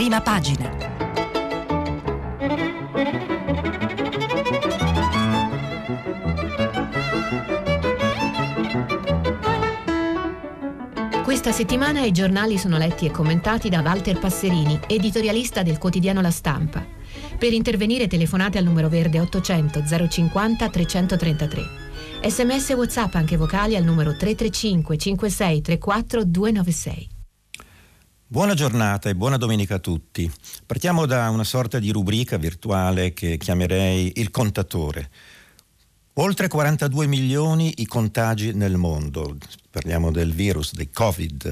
prima pagina. Questa settimana i giornali sono letti e commentati da Walter Passerini, editorialista del quotidiano La Stampa. Per intervenire telefonate al numero verde 800 050 333. Sms WhatsApp anche vocali al numero 335 56 34 296. Buona giornata e buona domenica a tutti. Partiamo da una sorta di rubrica virtuale che chiamerei il contatore. Oltre 42 milioni i contagi nel mondo, parliamo del virus, del Covid.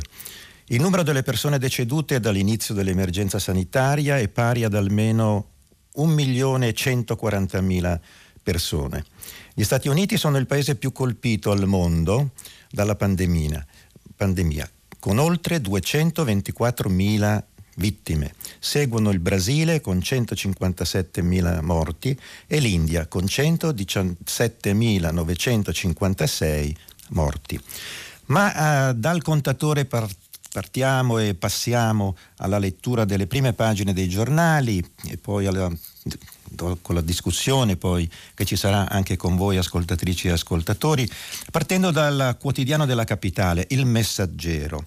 Il numero delle persone decedute dall'inizio dell'emergenza sanitaria è pari ad almeno 1 milione e 140 mila persone. Gli Stati Uniti sono il paese più colpito al mondo dalla pandemia, pandemia con oltre 224 mila vittime. Seguono il Brasile con 157.000 morti e l'India con 117.956 morti. Ma eh, dal contatore par- partiamo e passiamo alla lettura delle prime pagine dei giornali e poi alla con la discussione poi che ci sarà anche con voi ascoltatrici e ascoltatori, partendo dal quotidiano della capitale, Il Messaggero.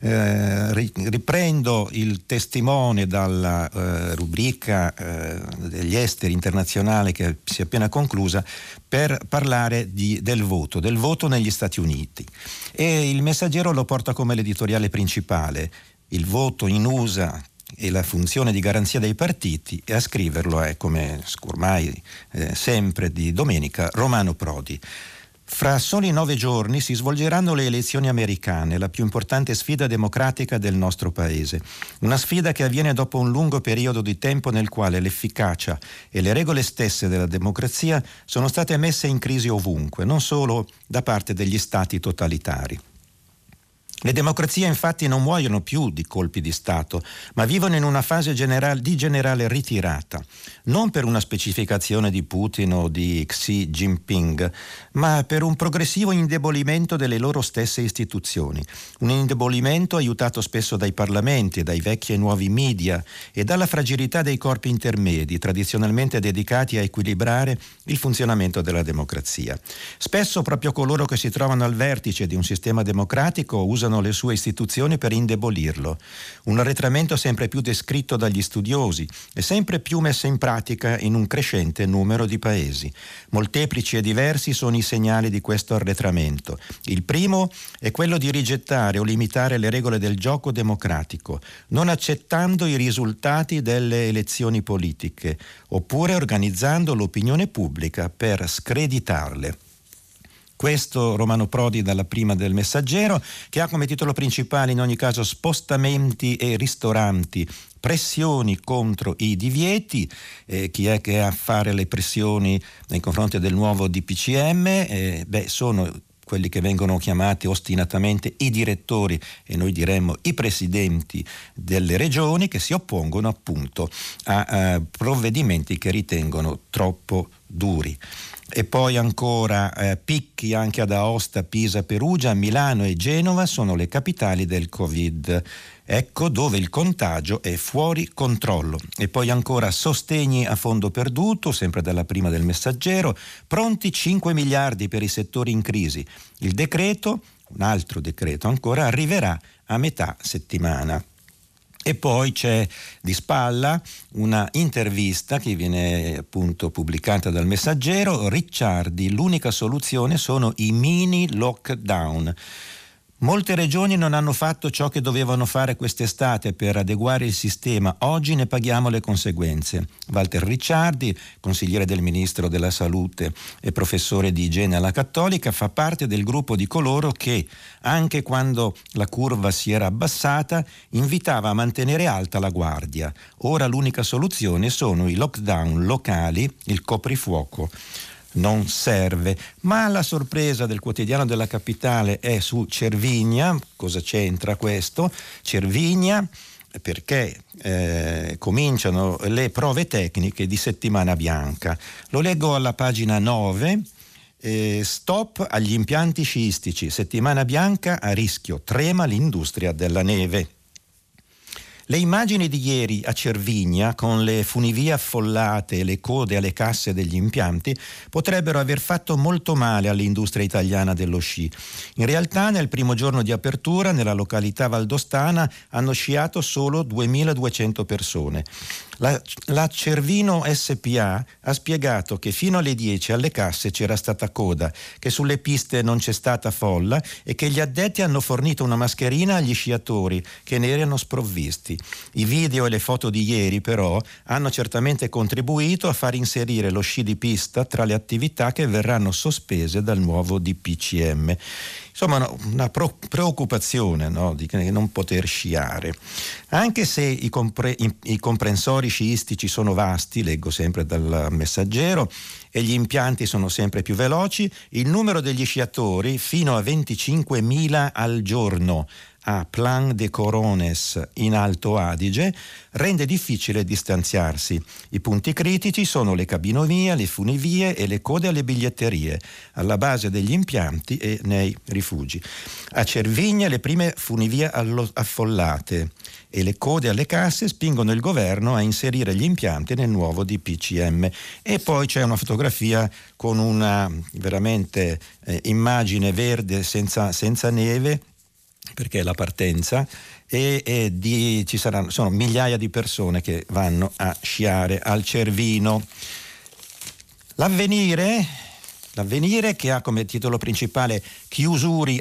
Eh, riprendo il testimone dalla eh, rubrica eh, degli esteri internazionali che si è appena conclusa per parlare di, del voto, del voto negli Stati Uniti. E il Messaggero lo porta come l'editoriale principale. Il voto in USA e la funzione di garanzia dei partiti e a scriverlo è, come ormai eh, sempre di domenica, Romano Prodi. Fra soli nove giorni si svolgeranno le elezioni americane, la più importante sfida democratica del nostro Paese. Una sfida che avviene dopo un lungo periodo di tempo nel quale l'efficacia e le regole stesse della democrazia sono state messe in crisi ovunque, non solo da parte degli stati totalitari. Le democrazie infatti non muoiono più di colpi di Stato, ma vivono in una fase generale, di generale ritirata, non per una specificazione di Putin o di Xi Jinping, ma per un progressivo indebolimento delle loro stesse istituzioni, un indebolimento aiutato spesso dai parlamenti, dai vecchi e nuovi media e dalla fragilità dei corpi intermedi, tradizionalmente dedicati a equilibrare il funzionamento della democrazia. Spesso proprio coloro che si trovano al vertice di un sistema democratico usano le sue istituzioni per indebolirlo. Un arretramento sempre più descritto dagli studiosi e sempre più messo in pratica in un crescente numero di paesi. Molteplici e diversi sono i segnali di questo arretramento. Il primo è quello di rigettare o limitare le regole del gioco democratico, non accettando i risultati delle elezioni politiche, oppure organizzando l'opinione pubblica per screditarle. Questo Romano Prodi dalla prima del Messaggero, che ha come titolo principale in ogni caso spostamenti e ristoranti pressioni contro i divieti, eh, chi è che ha a fare le pressioni nei confronti del nuovo DPCM? Eh, beh, sono quelli che vengono chiamati ostinatamente i direttori e noi diremmo i presidenti delle regioni che si oppongono appunto a, a provvedimenti che ritengono troppo duri e poi ancora eh, picchi anche ad Aosta, Pisa, Perugia, Milano e Genova sono le capitali del Covid. Ecco dove il contagio è fuori controllo. E poi ancora sostegni a fondo perduto, sempre dalla prima del messaggero, pronti 5 miliardi per i settori in crisi. Il decreto, un altro decreto ancora, arriverà a metà settimana. E poi c'è di spalla una intervista che viene appunto pubblicata dal messaggero, Ricciardi, l'unica soluzione sono i mini lockdown. Molte regioni non hanno fatto ciò che dovevano fare quest'estate per adeguare il sistema. Oggi ne paghiamo le conseguenze. Walter Ricciardi, consigliere del Ministro della Salute e professore di igiene alla Cattolica, fa parte del gruppo di coloro che, anche quando la curva si era abbassata, invitava a mantenere alta la guardia. Ora l'unica soluzione sono i lockdown locali, il coprifuoco non serve. Ma la sorpresa del quotidiano della capitale è su Cervinia. Cosa c'entra questo? Cervinia perché eh, cominciano le prove tecniche di settimana bianca. Lo leggo alla pagina 9. Eh, stop agli impianti sciistici, settimana bianca a rischio, trema l'industria della neve. Le immagini di ieri a Cervigna, con le funivie affollate e le code alle casse degli impianti, potrebbero aver fatto molto male all'industria italiana dello sci. In realtà, nel primo giorno di apertura, nella località valdostana, hanno sciato solo 2200 persone. La, la, Cervino SPA ha spiegato che fino alle 10 alle casse c'era stata coda, che sulle piste non c'è stata folla e che gli addetti hanno fornito una mascherina agli sciatori che ne erano sprovvisti. I video e le foto di ieri però hanno certamente contribuito a far inserire lo sci di pista tra le attività che verranno sospese dal nuovo DPCM. Insomma, una preoccupazione no, di non poter sciare. Anche se i, compre- i comprensori sciistici sono vasti, leggo sempre dal messaggero, e gli impianti sono sempre più veloci, il numero degli sciatori fino a 25.000 al giorno a Plan de Corones in Alto Adige rende difficile distanziarsi. I punti critici sono le cabinovie, le funivie e le code alle biglietterie, alla base degli impianti e nei rifugi. A Cervigna le prime funivie affollate e le code alle casse spingono il governo a inserire gli impianti nel nuovo DPCM. E poi c'è una fotografia con una veramente eh, immagine verde senza, senza neve perché è la partenza e, e di, ci saranno, sono migliaia di persone che vanno a sciare al Cervino. L'avvenire L'avvenire che ha come titolo principale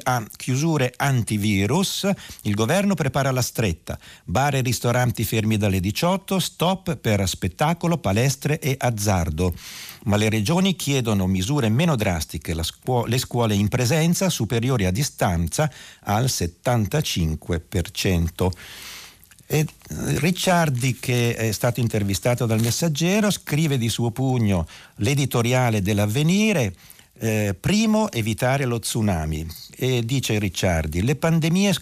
a, chiusure antivirus, il governo prepara la stretta, bar e ristoranti fermi dalle 18, stop per spettacolo, palestre e azzardo. Ma le regioni chiedono misure meno drastiche, scuo- le scuole in presenza superiori a distanza al 75%. E eh, Ricciardi, che è stato intervistato dal Messaggero, scrive di suo pugno l'editoriale dell'avvenire. Eh, primo, evitare lo tsunami. E dice Ricciardi, le pandemie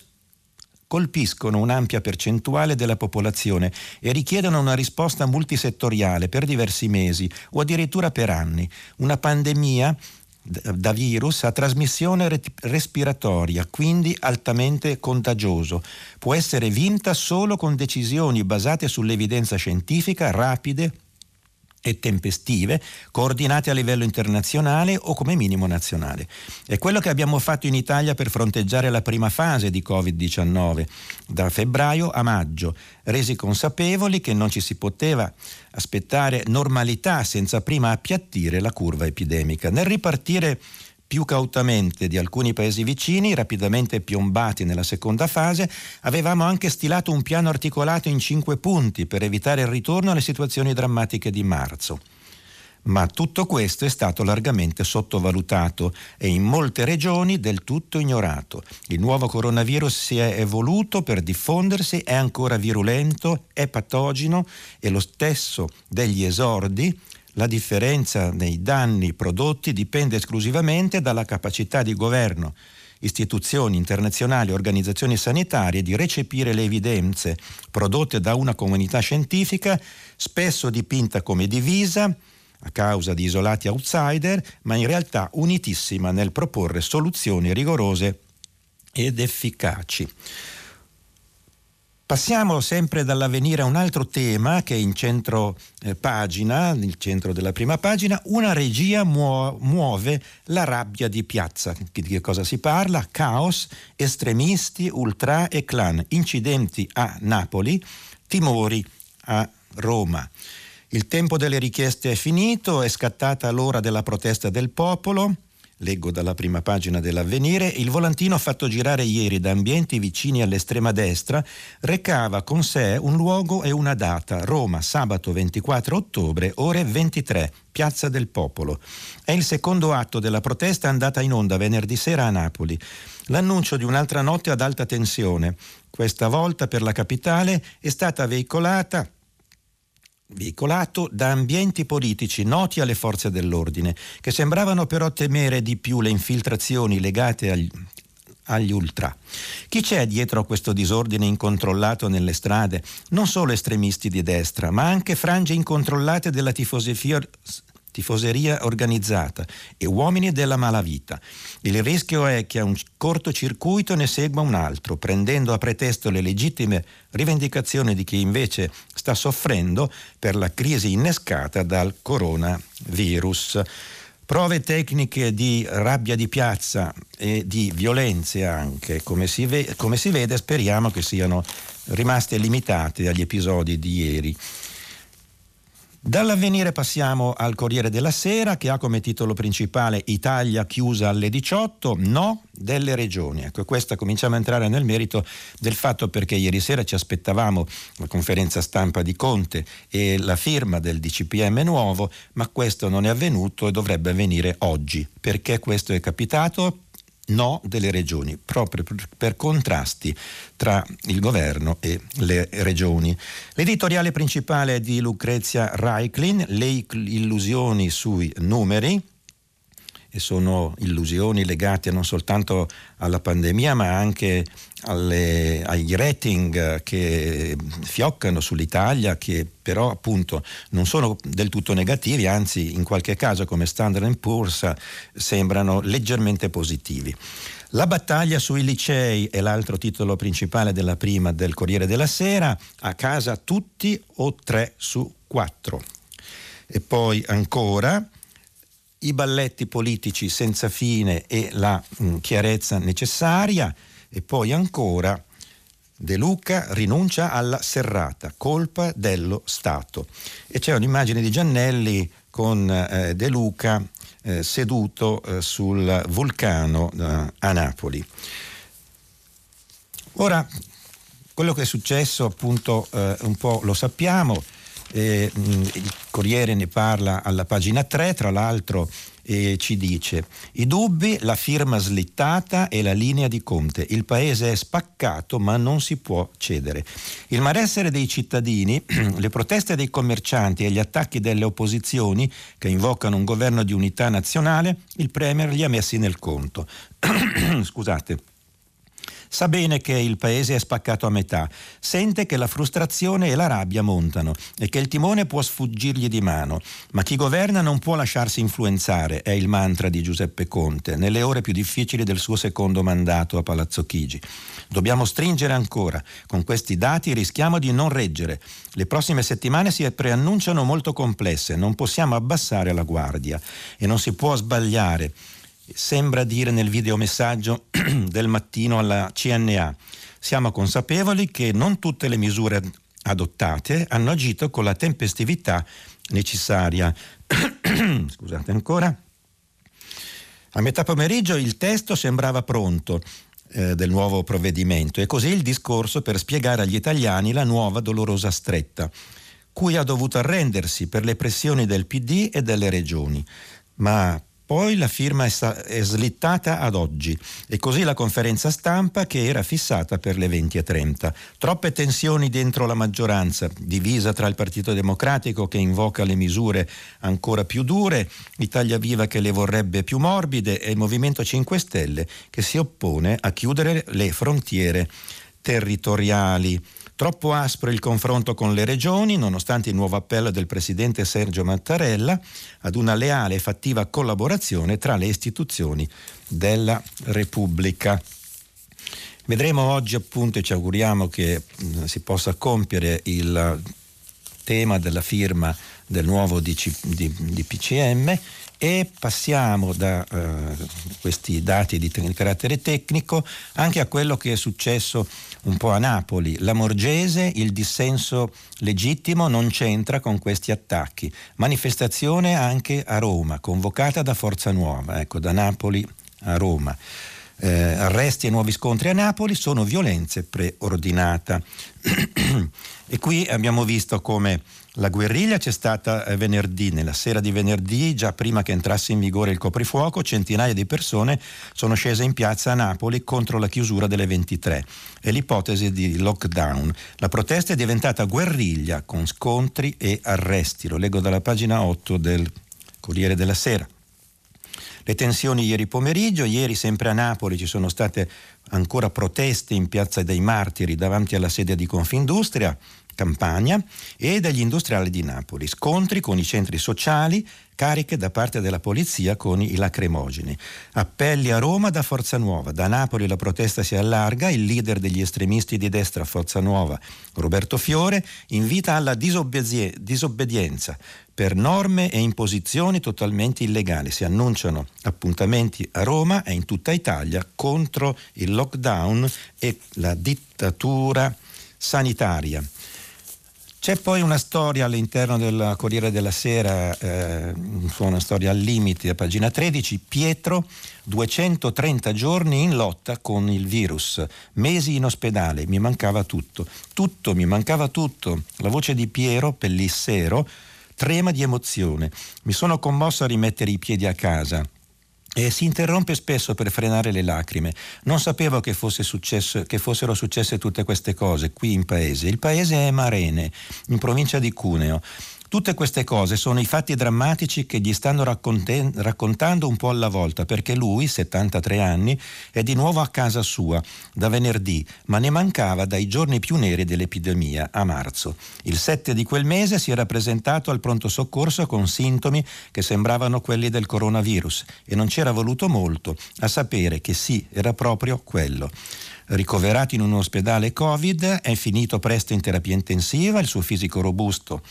colpiscono un'ampia percentuale della popolazione e richiedono una risposta multisettoriale per diversi mesi o addirittura per anni. Una pandemia da virus a trasmissione respiratoria, quindi altamente contagioso. Può essere vinta solo con decisioni basate sull'evidenza scientifica, rapide, e tempestive, coordinate a livello internazionale o come minimo nazionale. È quello che abbiamo fatto in Italia per fronteggiare la prima fase di Covid-19, da febbraio a maggio, resi consapevoli che non ci si poteva aspettare normalità senza prima appiattire la curva epidemica. Nel ripartire più cautamente di alcuni paesi vicini, rapidamente piombati nella seconda fase, avevamo anche stilato un piano articolato in cinque punti per evitare il ritorno alle situazioni drammatiche di marzo. Ma tutto questo è stato largamente sottovalutato e in molte regioni del tutto ignorato. Il nuovo coronavirus si è evoluto per diffondersi, è ancora virulento, è patogeno e lo stesso degli esordi la differenza nei danni prodotti dipende esclusivamente dalla capacità di governo, istituzioni internazionali e organizzazioni sanitarie di recepire le evidenze prodotte da una comunità scientifica, spesso dipinta come divisa a causa di isolati outsider, ma in realtà unitissima nel proporre soluzioni rigorose ed efficaci. Passiamo sempre dall'avvenire a un altro tema che è in centro eh, pagina, nel centro della prima pagina, una regia muo- muove la rabbia di piazza. Di che cosa si parla? Caos, estremisti, ultra e clan, incidenti a Napoli, timori a Roma. Il tempo delle richieste è finito, è scattata l'ora della protesta del popolo leggo dalla prima pagina dell'avvenire, il volantino fatto girare ieri da ambienti vicini all'estrema destra recava con sé un luogo e una data, Roma, sabato 24 ottobre, ore 23, Piazza del Popolo. È il secondo atto della protesta andata in onda venerdì sera a Napoli. L'annuncio di un'altra notte ad alta tensione, questa volta per la capitale, è stata veicolata veicolato da ambienti politici noti alle forze dell'ordine, che sembravano però temere di più le infiltrazioni legate agli, agli ultra. Chi c'è dietro a questo disordine incontrollato nelle strade? Non solo estremisti di destra, ma anche frange incontrollate della tifoseria tifoseria organizzata e uomini della malavita. Il rischio è che a un cortocircuito ne segua un altro, prendendo a pretesto le legittime rivendicazioni di chi invece sta soffrendo per la crisi innescata dal coronavirus. Prove tecniche di rabbia di piazza e di violenze anche, come si, ve- come si vede, speriamo che siano rimaste limitate agli episodi di ieri. Dall'avvenire passiamo al Corriere della Sera che ha come titolo principale Italia chiusa alle 18, no delle regioni. Ecco, questa cominciamo a entrare nel merito del fatto perché ieri sera ci aspettavamo la conferenza stampa di Conte e la firma del DCPM nuovo, ma questo non è avvenuto e dovrebbe avvenire oggi. Perché questo è capitato? No delle regioni, proprio per contrasti tra il governo e le regioni. L'editoriale principale è di Lucrezia Reiklin, Le illusioni sui numeri, e sono illusioni legate non soltanto alla pandemia ma anche alle, ai rating che fioccano sull'Italia che però appunto non sono del tutto negativi, anzi in qualche caso come Standard Poor's sembrano leggermente positivi. La battaglia sui licei è l'altro titolo principale della prima del Corriere della Sera, a casa tutti o tre su quattro. E poi ancora i balletti politici senza fine e la mh, mm, chiarezza necessaria e poi ancora De Luca rinuncia alla serrata, colpa dello Stato. E c'è un'immagine di Giannelli con eh, De Luca eh, seduto eh, sul vulcano eh, a Napoli. Ora, quello che è successo appunto eh, un po' lo sappiamo, eh, il Corriere ne parla alla pagina 3, tra l'altro eh, ci dice i dubbi, la firma slittata e la linea di Conte. Il paese è spaccato ma non si può cedere. Il malessere dei cittadini, le proteste dei commercianti e gli attacchi delle opposizioni che invocano un governo di unità nazionale, il Premier li ha messi nel conto. Scusate. Sa bene che il paese è spaccato a metà, sente che la frustrazione e la rabbia montano e che il timone può sfuggirgli di mano, ma chi governa non può lasciarsi influenzare, è il mantra di Giuseppe Conte, nelle ore più difficili del suo secondo mandato a Palazzo Chigi. Dobbiamo stringere ancora, con questi dati rischiamo di non reggere. Le prossime settimane si preannunciano molto complesse, non possiamo abbassare la guardia. E non si può sbagliare sembra dire nel videomessaggio del mattino alla CNA. Siamo consapevoli che non tutte le misure adottate hanno agito con la tempestività necessaria. Scusate ancora. A metà pomeriggio il testo sembrava pronto eh, del nuovo provvedimento e così il discorso per spiegare agli italiani la nuova dolorosa stretta, cui ha dovuto arrendersi per le pressioni del PD e delle regioni. Ma poi la firma è, sta- è, slittata ad oggi e così la conferenza stampa che era fissata per le 20.30. Troppe tensioni dentro la maggioranza, divisa tra il Partito Democratico che invoca le misure ancora più dure, Italia Viva che le vorrebbe più morbide e il Movimento 5 Stelle che si oppone a chiudere le frontiere territoriali. Troppo aspro il confronto con le regioni, nonostante il nuovo appello del presidente Sergio Mattarella ad una leale e fattiva collaborazione tra le istituzioni della Repubblica. Vedremo oggi appunto e ci auguriamo che si possa compiere il tema della firma del nuovo DC, di, di e passiamo da eh, questi dati di, di carattere tecnico anche a quello che è successo un po' a Napoli. La Morgese, il dissenso legittimo non c'entra con questi attacchi. Manifestazione anche a Roma, convocata da Forza Nuova, ecco, da Napoli a Roma. Eh, arresti e nuovi scontri a Napoli sono violenze preordinata. e qui abbiamo visto come la guerriglia c'è stata eh, venerdì, nella sera di venerdì, già prima che entrasse in vigore il coprifuoco, centinaia di persone sono scese in piazza a Napoli contro la chiusura delle 23 e l'ipotesi di lockdown. La protesta è diventata guerriglia con scontri e arresti, lo leggo dalla pagina 8 del Corriere della Sera. Le tensioni ieri pomeriggio, ieri sempre a Napoli ci sono state ancora proteste in Piazza dei Martiri davanti alla sede di Confindustria, Campania e dagli industriali di Napoli, scontri con i centri sociali, cariche da parte della polizia con i lacrimogeni. Appelli a Roma da Forza Nuova. Da Napoli la protesta si allarga, il leader degli estremisti di destra Forza Nuova, Roberto Fiore, invita alla disobbedienza per norme e imposizioni totalmente illegali. Si annunciano appuntamenti a Roma e in tutta Italia contro il lockdown e la dittatura sanitaria. C'è poi una storia all'interno del Corriere della Sera, eh, una storia al limite, a pagina 13, Pietro, 230 giorni in lotta con il virus, mesi in ospedale, mi mancava tutto, tutto, mi mancava tutto. La voce di Piero, Pellissero, trema di emozione. Mi sono commosso a rimettere i piedi a casa. E si interrompe spesso per frenare le lacrime. Non sapevo che, fosse successo, che, fossero successe tutte queste cose qui in paese. Il paese è Marene, in provincia di Cuneo. Tutte queste cose sono i fatti drammatici che gli stanno raccontando un po' alla volta, perché lui, 73 anni, è di nuovo a casa sua da venerdì, ma ne mancava dai giorni più neri dell'epidemia, a marzo. Il 7 di quel mese si era presentato al pronto soccorso con sintomi che sembravano quelli del coronavirus e non c'era voluto molto a sapere che sì, era proprio quello ricoverato in un ospedale Covid, è finito presto in terapia intensiva, il suo fisico robusto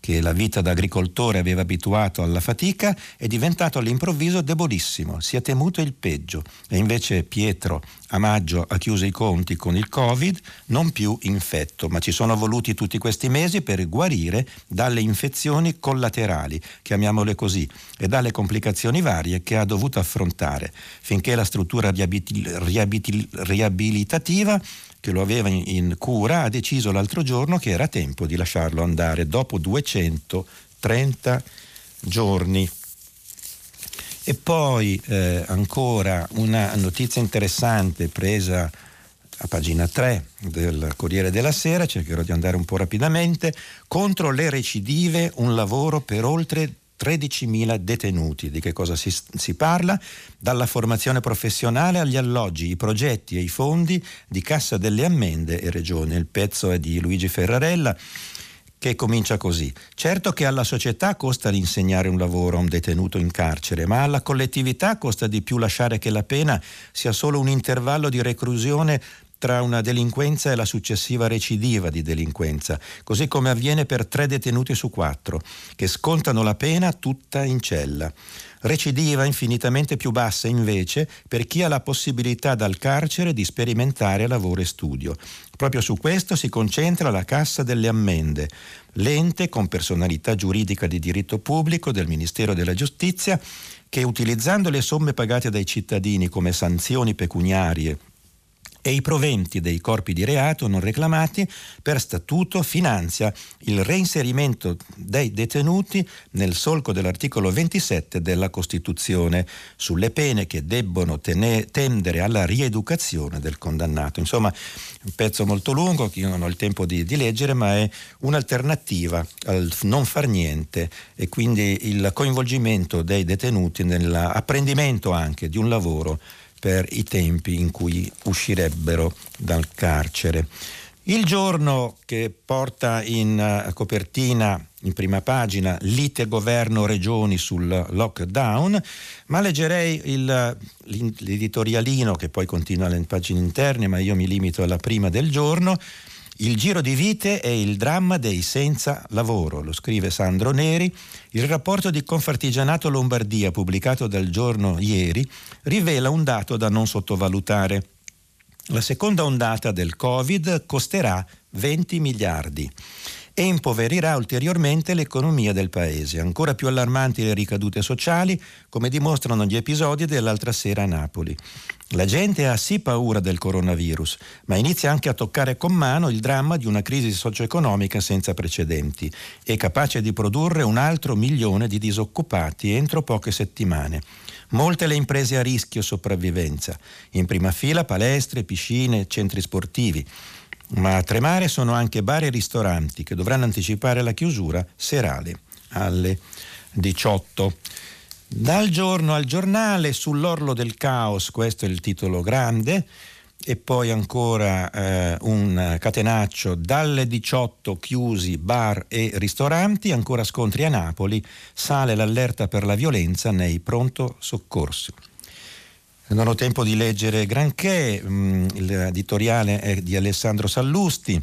che la vita da agricoltore aveva abituato alla fatica, è diventato all'improvviso debolissimo, si è temuto il peggio. E invece Pietro a maggio ha chiuso i conti con il Covid, non più infetto, ma ci sono voluti tutti questi mesi per guarire dalle infezioni collaterali, chiamiamole così, e dalle complicazioni varie che ha dovuto affrontare, finché la struttura riabil- riabil- riabilitativa che lo aveva in cura, ha deciso l'altro giorno che era tempo di lasciarlo andare dopo 230 giorni. E poi eh, ancora una notizia interessante presa a pagina 3 del Corriere della Sera, cercherò di andare un po' rapidamente, contro le recidive un lavoro per oltre 13.000 detenuti. Di che cosa si, si, parla? Dalla formazione professionale agli alloggi, i progetti e i fondi di Cassa delle Ammende e Regione. Il pezzo è di Luigi Ferrarella che comincia così. Certo che alla società costa l'insegnare un lavoro a un detenuto in carcere, ma alla collettività costa di più lasciare che la pena sia solo un intervallo di reclusione tra una delinquenza e la successiva recidiva di delinquenza, così come avviene per tre detenuti su quattro, che scontano la pena tutta in cella. Recidiva infinitamente più bassa invece per chi ha la possibilità dal carcere di sperimentare lavoro e studio. Proprio su questo si concentra la Cassa delle Ammende, l'ente con personalità giuridica di diritto pubblico del Ministero della Giustizia che utilizzando le somme pagate dai cittadini come sanzioni pecuniarie e i proventi dei corpi di reato non reclamati per statuto finanzia il reinserimento dei detenuti nel solco dell'articolo 27 della Costituzione sulle pene che debbono tene- tendere alla rieducazione del condannato. Insomma, un pezzo molto lungo che io non ho il tempo di, di leggere, ma è un'alternativa al non far niente e quindi il coinvolgimento dei detenuti nell'apprendimento anche di un lavoro per i tempi in cui uscirebbero dal carcere. Il giorno che porta in eh, copertina, in prima pagina, lite governo-regioni sul lockdown, ma leggerei il, l'editorialino che poi continua alle pagine interne, ma io mi limito alla prima del giorno, il giro di vite è il dramma dei senza lavoro, lo scrive Sandro Neri. Il rapporto di Confartigianato Lombardia pubblicato dal giorno ieri rivela un dato da non sottovalutare. La seconda ondata del Covid costerà 20 miliardi e impoverirà ulteriormente l'economia del paese. Ancora più allarmanti le ricadute sociali, come dimostrano gli episodi dell'altra sera a Napoli. La gente ha sì paura del coronavirus, ma inizia anche a toccare con mano il dramma di una crisi socio-economica senza precedenti e capace di produrre un altro milione di disoccupati entro poche settimane. Molte le imprese a rischio sopravvivenza, in prima fila palestre, piscine, centri sportivi. Ma a tremare sono anche bar e ristoranti che dovranno anticipare la chiusura serale alle 18. Dal giorno al giornale, sull'orlo del caos, questo è il titolo grande, e poi ancora eh, un catenaccio dalle 18 chiusi bar e ristoranti, ancora scontri a Napoli, sale l'allerta per la violenza nei pronto soccorsi. Non ho tempo di leggere granché, mm, l'editoriale è di Alessandro Sallusti.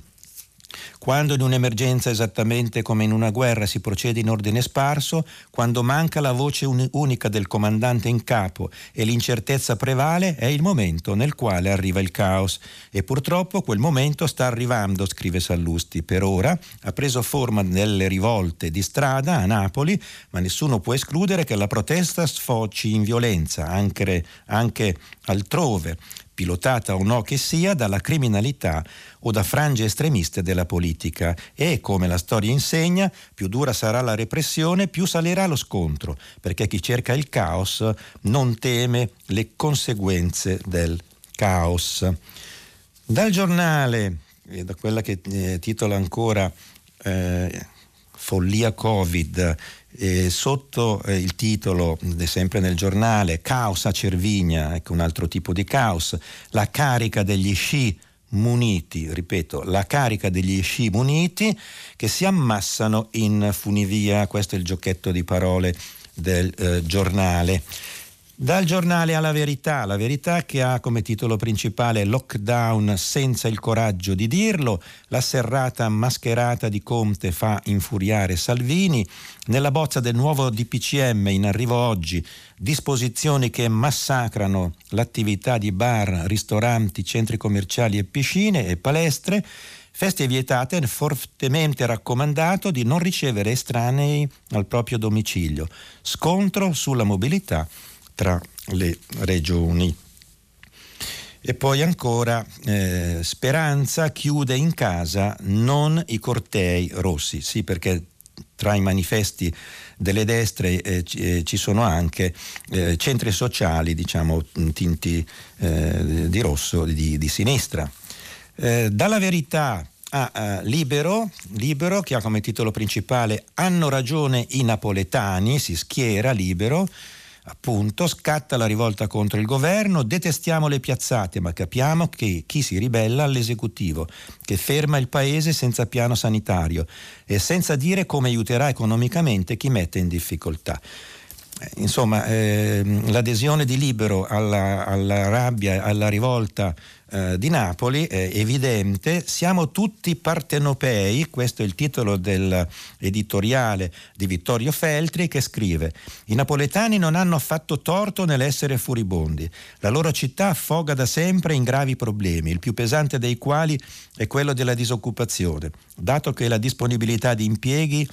Quando in un'emergenza esattamente come in una guerra si procede in ordine sparso, quando manca la voce unica del comandante in capo e l'incertezza prevale, è il momento nel quale arriva il caos. E purtroppo quel momento sta arrivando, scrive Sallusti. Per ora ha preso forma nelle rivolte di strada a Napoli, ma nessuno può escludere che la protesta sfoci in violenza anche, anche altrove pilotata o no che sia dalla criminalità o da frange estremiste della politica e, come la storia insegna, più dura sarà la repressione, più salirà lo scontro, perché chi cerca il caos non teme le conseguenze del caos. Dal giornale, da quella che eh, titola ancora eh, Follia Covid, eh, sotto eh, il titolo, sempre nel giornale, Caos a Cervigna, ecco un altro tipo di caos, la carica degli sci muniti, ripeto, la carica degli sci muniti che si ammassano in funivia, questo è il giochetto di parole del eh, giornale. Dal giornale alla verità, la verità che ha come titolo principale Lockdown senza il coraggio di dirlo, la serrata mascherata di Conte fa infuriare Salvini, nella bozza del nuovo DPCM in arrivo oggi, disposizioni che massacrano l'attività di bar, ristoranti, centri commerciali e piscine e palestre, feste vietate fortemente raccomandato di non ricevere estranei al proprio domicilio, scontro sulla mobilità tra le regioni. E poi ancora eh, Speranza chiude in casa non i cortei rossi, sì perché tra i manifesti delle destre eh, eh, ci sono anche eh, centri sociali, diciamo, tinti eh, di rosso di, di sinistra. Eh, dalla verità a Libero, Libero, che ha come titolo principale Hanno ragione i napoletani, si schiera Libero, appunto, scatta la rivolta contro il governo, detestiamo le piazzate, ma capiamo che chi si ribella all'esecutivo, che ferma il paese senza piano sanitario e senza dire come aiuterà economicamente chi mette in difficoltà. Eh, insomma, ehm, l'adesione di Libero alla, alla rabbia, alla rivolta eh, di Napoli è evidente, siamo tutti partenopei, questo è il titolo dell'editoriale di Vittorio Feltri che scrive i napoletani non hanno affatto torto nell'essere furibondi, la loro città affoga da sempre in gravi problemi, il più pesante dei quali è quello della disoccupazione, dato che la disponibilità di impieghi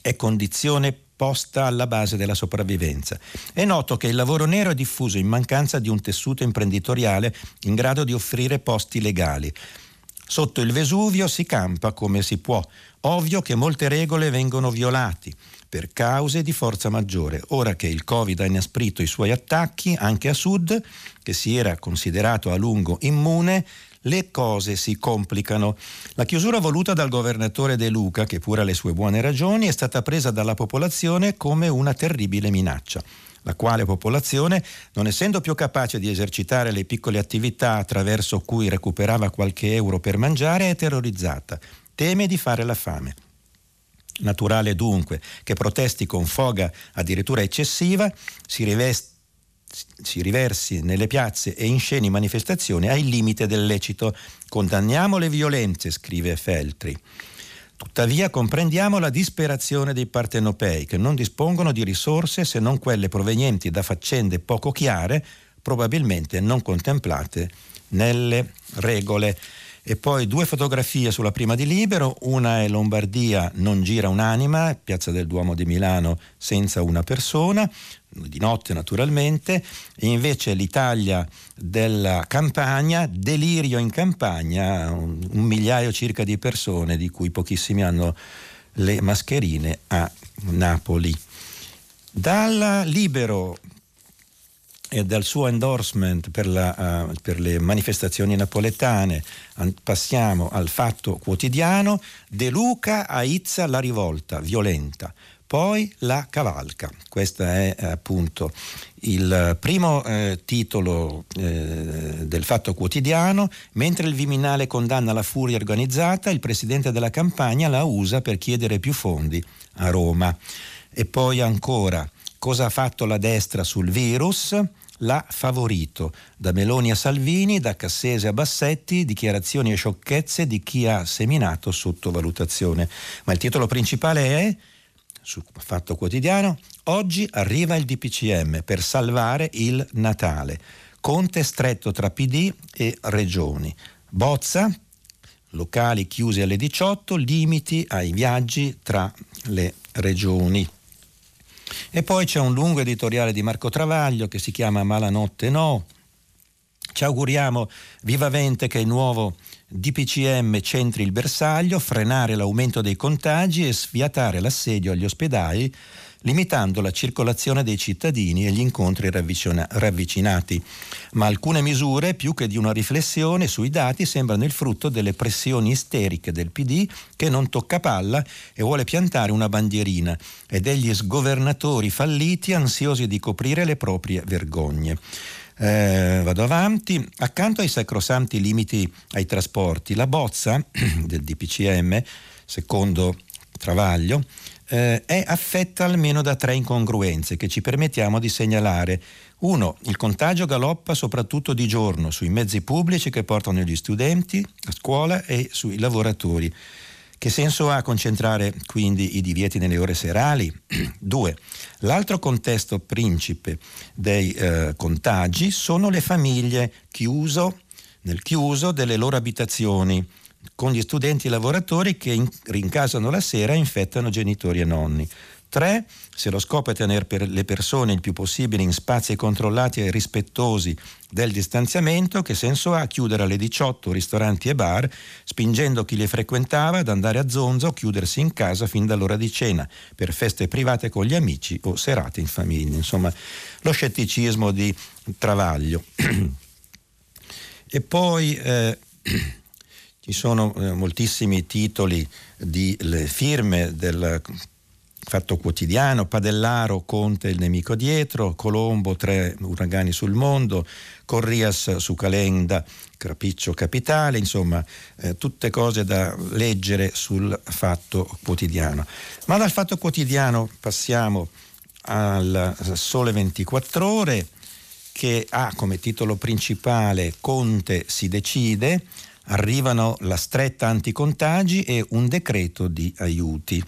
è condizione posta alla base della sopravvivenza. È noto che il lavoro nero è diffuso in mancanza di un tessuto imprenditoriale in grado di offrire posti legali. Sotto il Vesuvio si campa come si può. Ovvio che molte regole vengono violate per cause di forza maggiore. Ora che il Covid ha inasprito i suoi attacchi anche a sud, che si era considerato a lungo immune, le cose si complicano. La chiusura voluta dal governatore De Luca, che pure ha le sue buone ragioni, è stata presa dalla popolazione come una terribile minaccia la quale popolazione, non essendo più capace di esercitare le piccole attività attraverso cui recuperava qualche euro per mangiare, è terrorizzata, teme di fare la fame. Naturale dunque che protesti con foga addirittura eccessiva, si riveste si riversi nelle piazze e in sceni manifestazioni ai limite del lecito. Condanniamo le violenze, scrive Feltri. Tuttavia comprendiamo la disperazione dei partenopei che non dispongono di risorse se non quelle provenienti da faccende poco chiare, probabilmente non contemplate nelle regole. E poi due fotografie sulla prima di Libero, una è Lombardia non gira un'anima, piazza del Duomo di Milano senza una persona, di notte naturalmente, e invece l'Italia della campagna, delirio in campagna, un, un migliaio circa di persone, di cui pochissimi hanno le mascherine a Napoli. Dal libero e dal suo endorsement per, la, uh, per, le manifestazioni napoletane passiamo al fatto quotidiano De Luca aizza la rivolta violenta poi la cavalca. Questo è appunto il primo eh, titolo eh, del Fatto Quotidiano, mentre il Viminale condanna la furia organizzata, il presidente della campagna la usa per chiedere più fondi a Roma. E poi ancora, cosa ha fatto la destra sul virus? L'ha favorito da Meloni a Salvini, da Cassese a Bassetti, dichiarazioni e sciocchezze di chi ha seminato sottovalutazione. Ma il titolo principale è su Fatto Quotidiano, oggi arriva il DPCM per salvare il Natale. Conte stretto tra PD e regioni. Bozza, locali chiusi alle 18, limiti ai viaggi tra le regioni. E poi c'è un lungo editoriale di Marco Travaglio che si chiama Malanotte No. Ci auguriamo vivamente che il nuovo DPCM centri il bersaglio, frenare l'aumento dei contagi e sfiatare l'assedio agli ospedali, limitando la circolazione dei cittadini e gli incontri ravvicina- ravvicinati. Ma alcune misure, più che di una riflessione sui dati, sembrano il frutto delle pressioni isteriche del PD che non tocca palla e vuole piantare una bandierina e degli sgovernatori falliti ansiosi di coprire le proprie vergogne. Eh, vado avanti. Accanto ai sacrosanti limiti ai trasporti, la bozza del DPCM, secondo Travaglio, eh, è affetta almeno da tre incongruenze che ci permettiamo di segnalare. Uno, il contagio galoppa soprattutto di giorno sui mezzi pubblici che portano gli studenti a scuola e sui lavoratori. Che senso ha concentrare quindi i divieti nelle ore serali? Due, l'altro contesto principe dei eh, contagi sono le famiglie chiuso, nel chiuso delle loro abitazioni con gli studenti lavoratori che in, rincasano la sera e infettano genitori e nonni. 3. Se lo scopo è tenere per le persone il più possibile in spazi controllati e rispettosi del distanziamento, che senso ha chiudere alle 18 ristoranti e bar, spingendo chi li frequentava ad andare a zonza o chiudersi in casa fin dall'ora di cena, per feste private con gli amici o serate in famiglia. Insomma, lo scetticismo di Travaglio. e poi... Eh, ci sono eh, moltissimi titoli di firme del Fatto Quotidiano, Padellaro, Conte il nemico dietro, Colombo, tre uragani sul mondo, Corrias su Calenda, Crapiccio Capitale, insomma eh, tutte cose da leggere sul Fatto Quotidiano. Ma dal Fatto Quotidiano passiamo al Sole 24 ore che ha come titolo principale Conte si decide, arrivano la stretta anticontagi e un decreto di aiuti.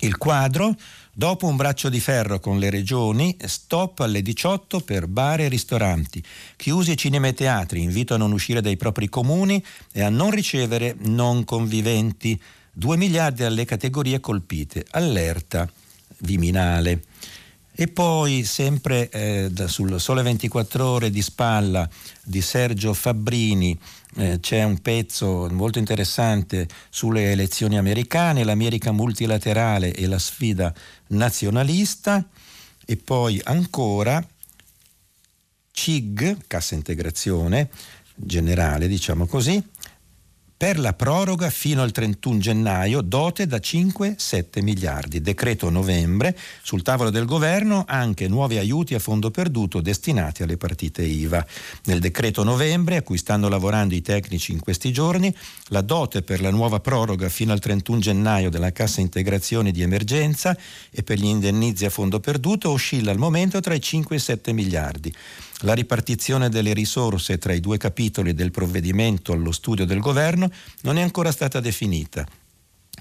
Il quadro, dopo un braccio di ferro con le regioni, stop alle 18 per bar e ristoranti, chiusi cinema e teatri, invito a non uscire dai propri comuni e a non ricevere non conviventi, 2 miliardi alle categorie colpite, allerta Viminale. E poi sempre eh, sul Sole 24 ore di spalla di Sergio Fabbrini eh, c'è un pezzo molto interessante sulle elezioni americane, l'America multilaterale e la sfida nazionalista. E poi ancora CIG, cassa integrazione generale diciamo così, per la proroga fino al 31 gennaio dote da 5-7 miliardi. Decreto novembre, sul tavolo del governo anche nuovi aiuti a fondo perduto destinati alle partite IVA. Nel decreto novembre, a cui stanno lavorando i tecnici in questi giorni, la dote per la nuova proroga fino al 31 gennaio della cassa integrazione di emergenza e per gli indennizi a fondo perduto oscilla al momento tra i 5 e i 7 miliardi. La ripartizione delle risorse tra i due capitoli del provvedimento allo studio del governo non è ancora stata definita.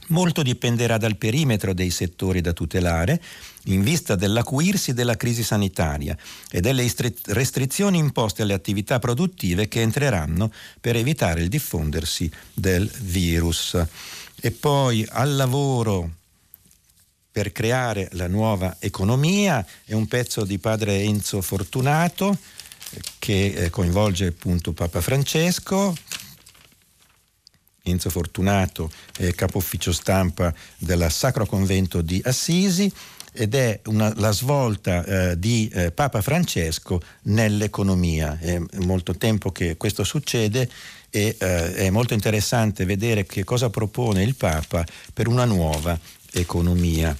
Molto dipenderà dal perimetro dei settori da tutelare in vista dell'acuirsi della crisi sanitaria e delle restrizioni imposte alle attività produttive che entreranno per evitare il diffondersi del virus. E poi al lavoro per creare la nuova economia, è un pezzo di padre Enzo Fortunato che eh, coinvolge appunto Papa Francesco. Enzo Fortunato è capo ufficio stampa del Sacro Convento di Assisi ed è una, la svolta eh, di eh, Papa Francesco nell'economia. È molto tempo che questo succede e eh, è molto interessante vedere che cosa propone il Papa per una nuova economia.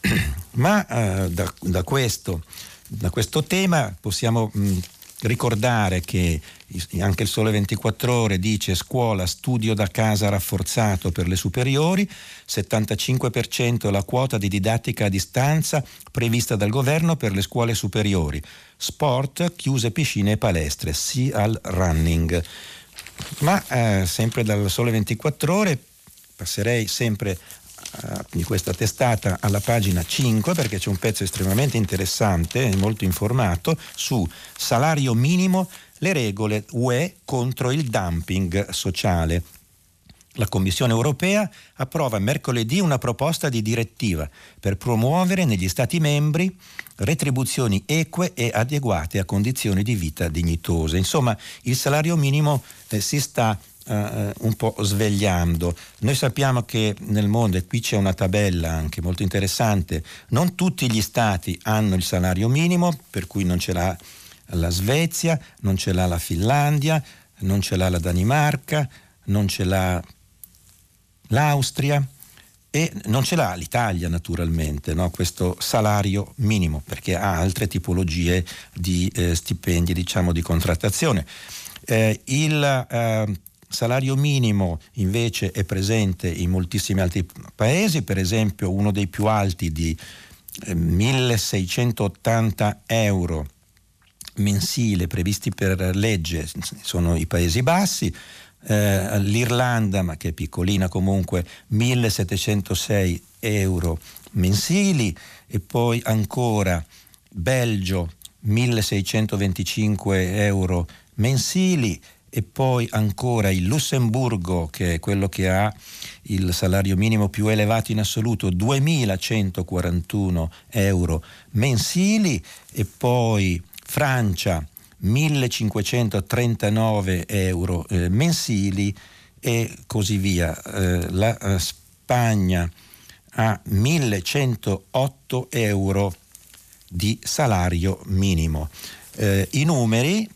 Ma eh, da, da, questo, da, questo, tema possiamo mh, ricordare che anche il Sole 24 ore dice scuola, studio da casa rafforzato per le superiori, 75% la quota di didattica a distanza prevista dal governo per le scuole superiori, sport, chiuse piscine e palestre, sì al running. Ma eh, sempre dal Sole 24 ore passerei sempre di questa testata alla pagina 5 perché c'è un pezzo estremamente interessante e molto informato su salario minimo, le regole UE contro il dumping sociale. La Commissione europea approva mercoledì una proposta di direttiva per promuovere negli Stati membri retribuzioni eque e adeguate a condizioni di vita dignitose. Insomma, il salario minimo eh, si sta Uh, un po' svegliando. Noi sappiamo che nel mondo, e qui c'è una tabella anche molto interessante, non tutti gli stati hanno il salario minimo, per cui non ce l'ha la Svezia, non ce l'ha la Finlandia, non ce l'ha la Danimarca, non ce l'ha l'Austria e non ce l'ha l'Italia naturalmente, no? questo salario minimo, perché ha altre tipologie di eh, stipendi, diciamo, di contrattazione. Eh, il eh, salario minimo invece è presente in moltissimi altri paesi, per esempio uno dei più alti di 1680 eh, euro mensile previsti per legge sono i Paesi Bassi, eh, l'Irlanda, ma che è piccolina comunque, 1706 euro mensili e poi ancora Belgio 1625 euro mensili e poi ancora il Lussemburgo, che è quello che ha il salario minimo più elevato in assoluto, 2.141 euro mensili e poi Francia 1.539 euro eh, mensili e così via. Eh, la eh, Spagna ha 1.108 euro di salario minimo. Eh, I numeri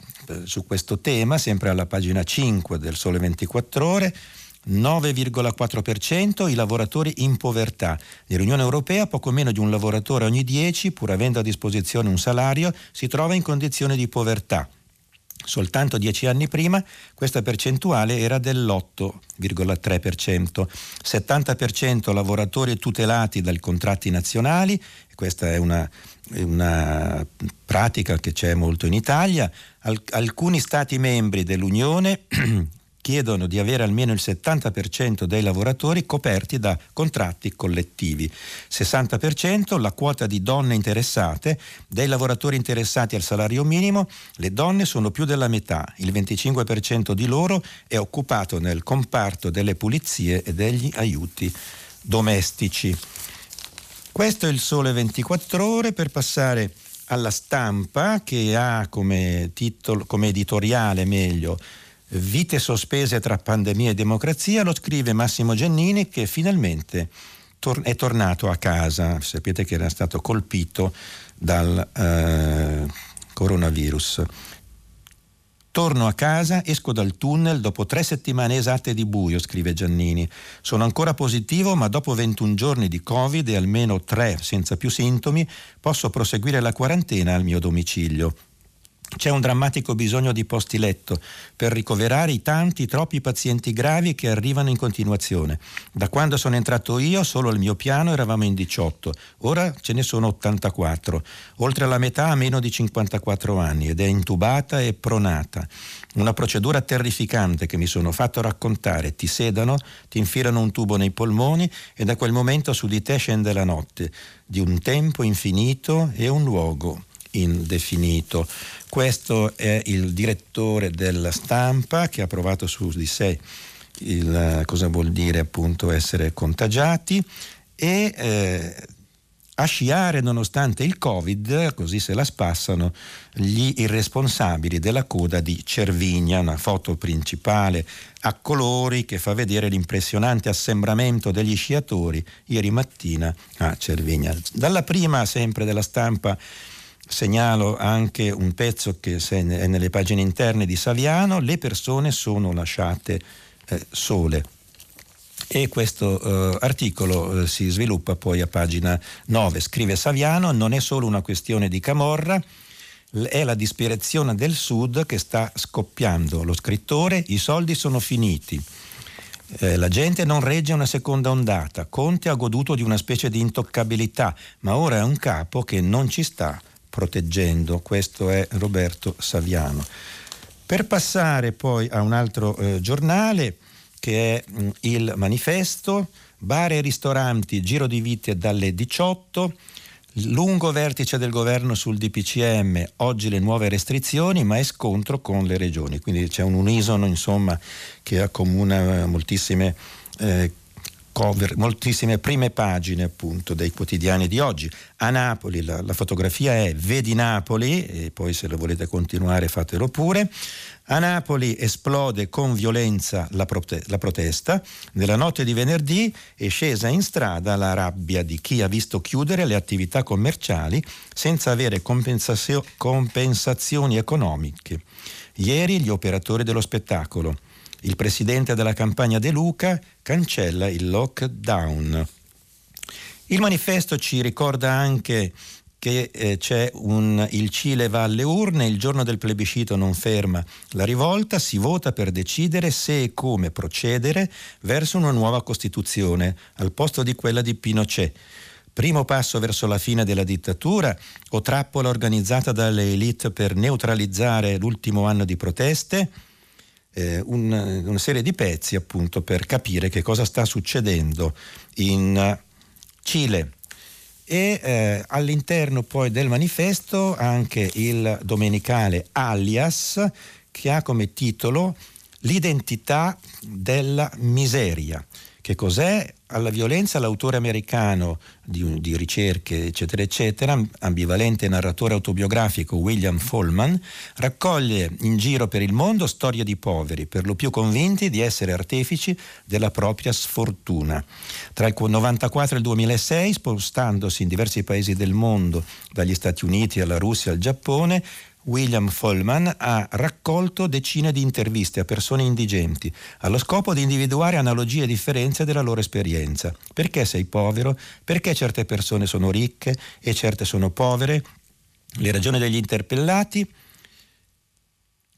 su questo tema, sempre alla pagina 5 del Sole 24 ore. 9,4% i lavoratori in povertà. Nell'Unione Europea poco meno di un lavoratore ogni 10, pur avendo a disposizione un salario, si trova in condizione di povertà. Soltanto dieci anni prima questa percentuale era dell'8,3%, 70% lavoratori tutelati dai contratti nazionali, questa è una, una pratica che c'è molto in Italia, alcuni Stati membri dell'Unione chiedono di avere almeno il 70% dei lavoratori coperti da contratti collettivi, 60% la quota di donne interessate, dei lavoratori interessati al salario minimo, le donne sono più della metà, il 25% di loro è occupato nel comparto delle pulizie e degli aiuti domestici. Questo è il sole 24 ore per passare alla stampa che ha come, titolo, come editoriale meglio Vite sospese tra pandemia e democrazia, lo scrive Massimo Giannini che finalmente è tornato a casa. Sapete che era stato colpito dal eh, coronavirus. Torno a casa, esco dal tunnel dopo tre settimane esatte di buio, scrive Giannini. Sono ancora positivo, ma dopo 21 giorni di Covid e almeno tre senza più sintomi, posso proseguire la quarantena al mio domicilio. C'è un drammatico bisogno di posti letto per ricoverare i tanti, troppi pazienti gravi che arrivano in continuazione. Da quando sono entrato io, solo al mio piano eravamo in 18, ora ce ne sono 84. Oltre la metà ha meno di 54 anni ed è intubata e pronata. Una procedura terrificante che mi sono fatto raccontare. Ti sedano, ti infilano un tubo nei polmoni e da quel momento su di te scende la notte, di un tempo infinito e un luogo indefinito. Questo è il direttore della stampa che ha provato su di sé il, cosa vuol dire appunto essere contagiati e eh, a sciare nonostante il Covid, così se la spassano gli irresponsabili della coda di Cervigna, una foto principale a colori che fa vedere l'impressionante assembramento degli sciatori ieri mattina a Cervigna. Dalla prima sempre della stampa Segnalo anche un pezzo che è nelle pagine interne di Saviano, le persone sono lasciate eh, sole. e questo eh, articolo eh, si sviluppa poi a pagina 9. Scrive Saviano, non è solo una questione di Camorra, è la disperazione del Sud che sta scoppiando. Lo scrittore, i soldi sono finiti. Eh, la gente non regge una seconda ondata. Conte ha goduto di una specie di intoccabilità, ma ora è un capo che non ci sta proteggendo. Questo è Roberto Saviano. Per passare poi a un altro eh, giornale che è mh, mm, il manifesto, bar e ristoranti, giro di vite dalle 18, lungo vertice del governo sul DPCM, oggi le nuove restrizioni, ma è scontro con le regioni, quindi c'è un unisono insomma, che accomuna moltissime eh, cover, moltissime prime pagine appunto dei quotidiani di oggi. A Napoli la, la fotografia è Vedi Napoli e poi se lo volete continuare fatelo pure. A Napoli esplode con violenza la, prote- la, protesta. Nella notte di venerdì è scesa in strada la rabbia di chi ha visto chiudere le attività commerciali senza avere compensazio- compensazioni economiche. Ieri gli operatori dello spettacolo il presidente della campagna De Luca cancella il lockdown. Il manifesto ci ricorda anche che eh, c'è un, il Cile va alle urne, il giorno del plebiscito non ferma la rivolta, si vota per decidere se e come procedere verso una nuova Costituzione al posto di quella di Pinochet. Primo passo verso la fine della dittatura o trappola organizzata dalle elite per neutralizzare l'ultimo anno di proteste? Eh, un, una serie di pezzi appunto per capire che cosa sta succedendo in Cile. E eh, all'interno poi del manifesto anche il domenicale Alias che ha come titolo L'identità della miseria. Che cos'è? Alla violenza l'autore americano di, di, ricerche, eccetera, eccetera, ambivalente narratore autobiografico William Folman, raccoglie in giro per il mondo storie di poveri, per lo più convinti di essere artefici della propria sfortuna. Tra il 1994 e il 2006, spostandosi in diversi paesi del mondo, dagli Stati Uniti alla Russia al Giappone, William Folman ha raccolto decine di interviste a persone indigenti allo scopo di individuare analogie e differenze della loro esperienza. Perché sei povero? Perché certe persone sono ricche e certe sono povere? Le ragioni degli interpellati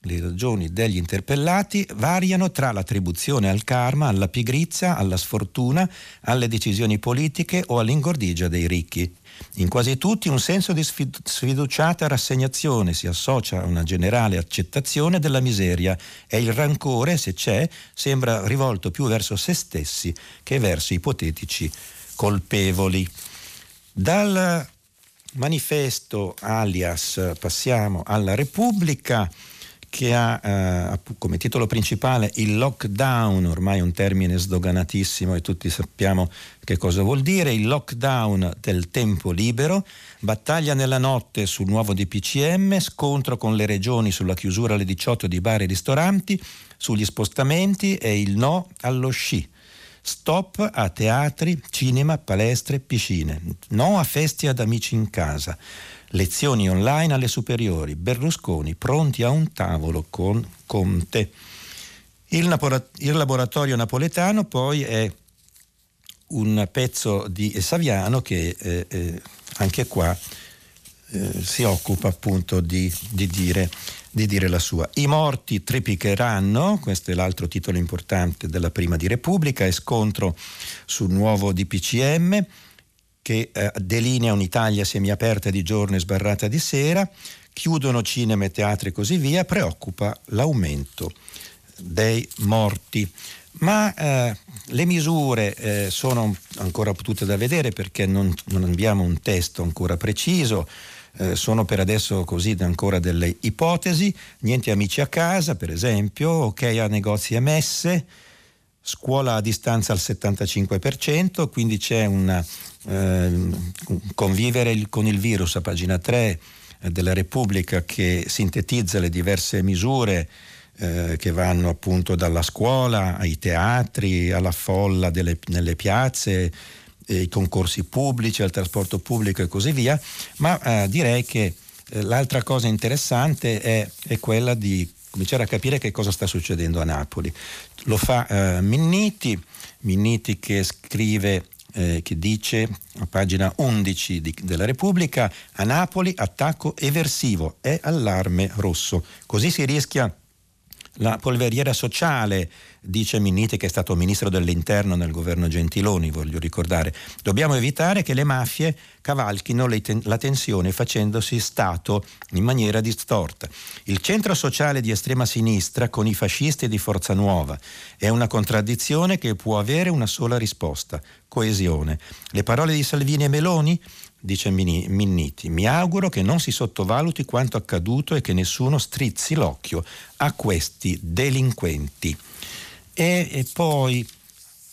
le ragioni degli interpellati variano tra l'attribuzione al karma, alla pigrizia, alla sfortuna, alle decisioni politiche o all'ingordigia dei ricchi. In quasi tutti un senso di sfiduciata rassegnazione si associa a una generale accettazione della miseria e il rancore, se c'è, sembra rivolto più verso se stessi che verso ipotetici colpevoli. Dal manifesto alias passiamo alla Repubblica che ha eh, come titolo principale il lockdown, ormai un termine sdoganatissimo e tutti sappiamo che cosa vuol dire, il lockdown del tempo libero, battaglia nella notte sul nuovo DPCM, scontro con le regioni sulla chiusura alle 18 di bar e ristoranti, sugli spostamenti e il no allo sci. Stop a teatri, cinema, palestre, piscine. No a festi ad amici in casa. Lezioni online alle superiori, Berlusconi pronti a un tavolo con Conte. Il, il laboratorio napoletano poi è un pezzo di Saviano che eh, eh, anche qua eh, si occupa appunto di, di, dire, di, dire, la sua. I morti triplicheranno, questo è l'altro titolo importante della prima di Repubblica, è scontro sul nuovo DPCM che eh, delinea un'Italia semiaperta di giorno e sbarrata di sera, chiudono cinema e teatri e così via, preoccupa l'aumento dei morti. Ma eh, le misure eh, sono ancora tutte da vedere perché non, non abbiamo un testo ancora preciso, eh, sono per adesso così ancora delle ipotesi, niente amici a casa per esempio, ok a negozi e scuola a distanza al 75%, quindi c'è una eh, convivere con il virus a pagina 3 eh, della Repubblica che sintetizza le diverse misure eh, che vanno appunto dalla scuola ai teatri, alla folla delle, nelle piazze, ai concorsi pubblici, al trasporto pubblico e così via, ma eh, direi che eh, l'altra cosa interessante è, è quella di cominciare a capire che cosa sta succedendo a Napoli. Lo fa eh, Minniti, Minniti che scrive eh, che dice a pagina 11 di, della Repubblica a Napoli attacco eversivo è allarme rosso. Così si rischia la polveriera sociale, dice Minniti che è stato ministro dell'interno nel governo Gentiloni, voglio ricordare. Dobbiamo evitare che le mafie cavalchino la tensione facendosi Stato in maniera distorta. Il centro sociale di estrema sinistra con i fascisti di Forza Nuova è una contraddizione che può avere una sola risposta, coesione. Le parole di Salvini e Meloni dice Minniti, mi auguro che non si sottovaluti quanto accaduto e che nessuno strizzi l'occhio a questi delinquenti. E, e poi,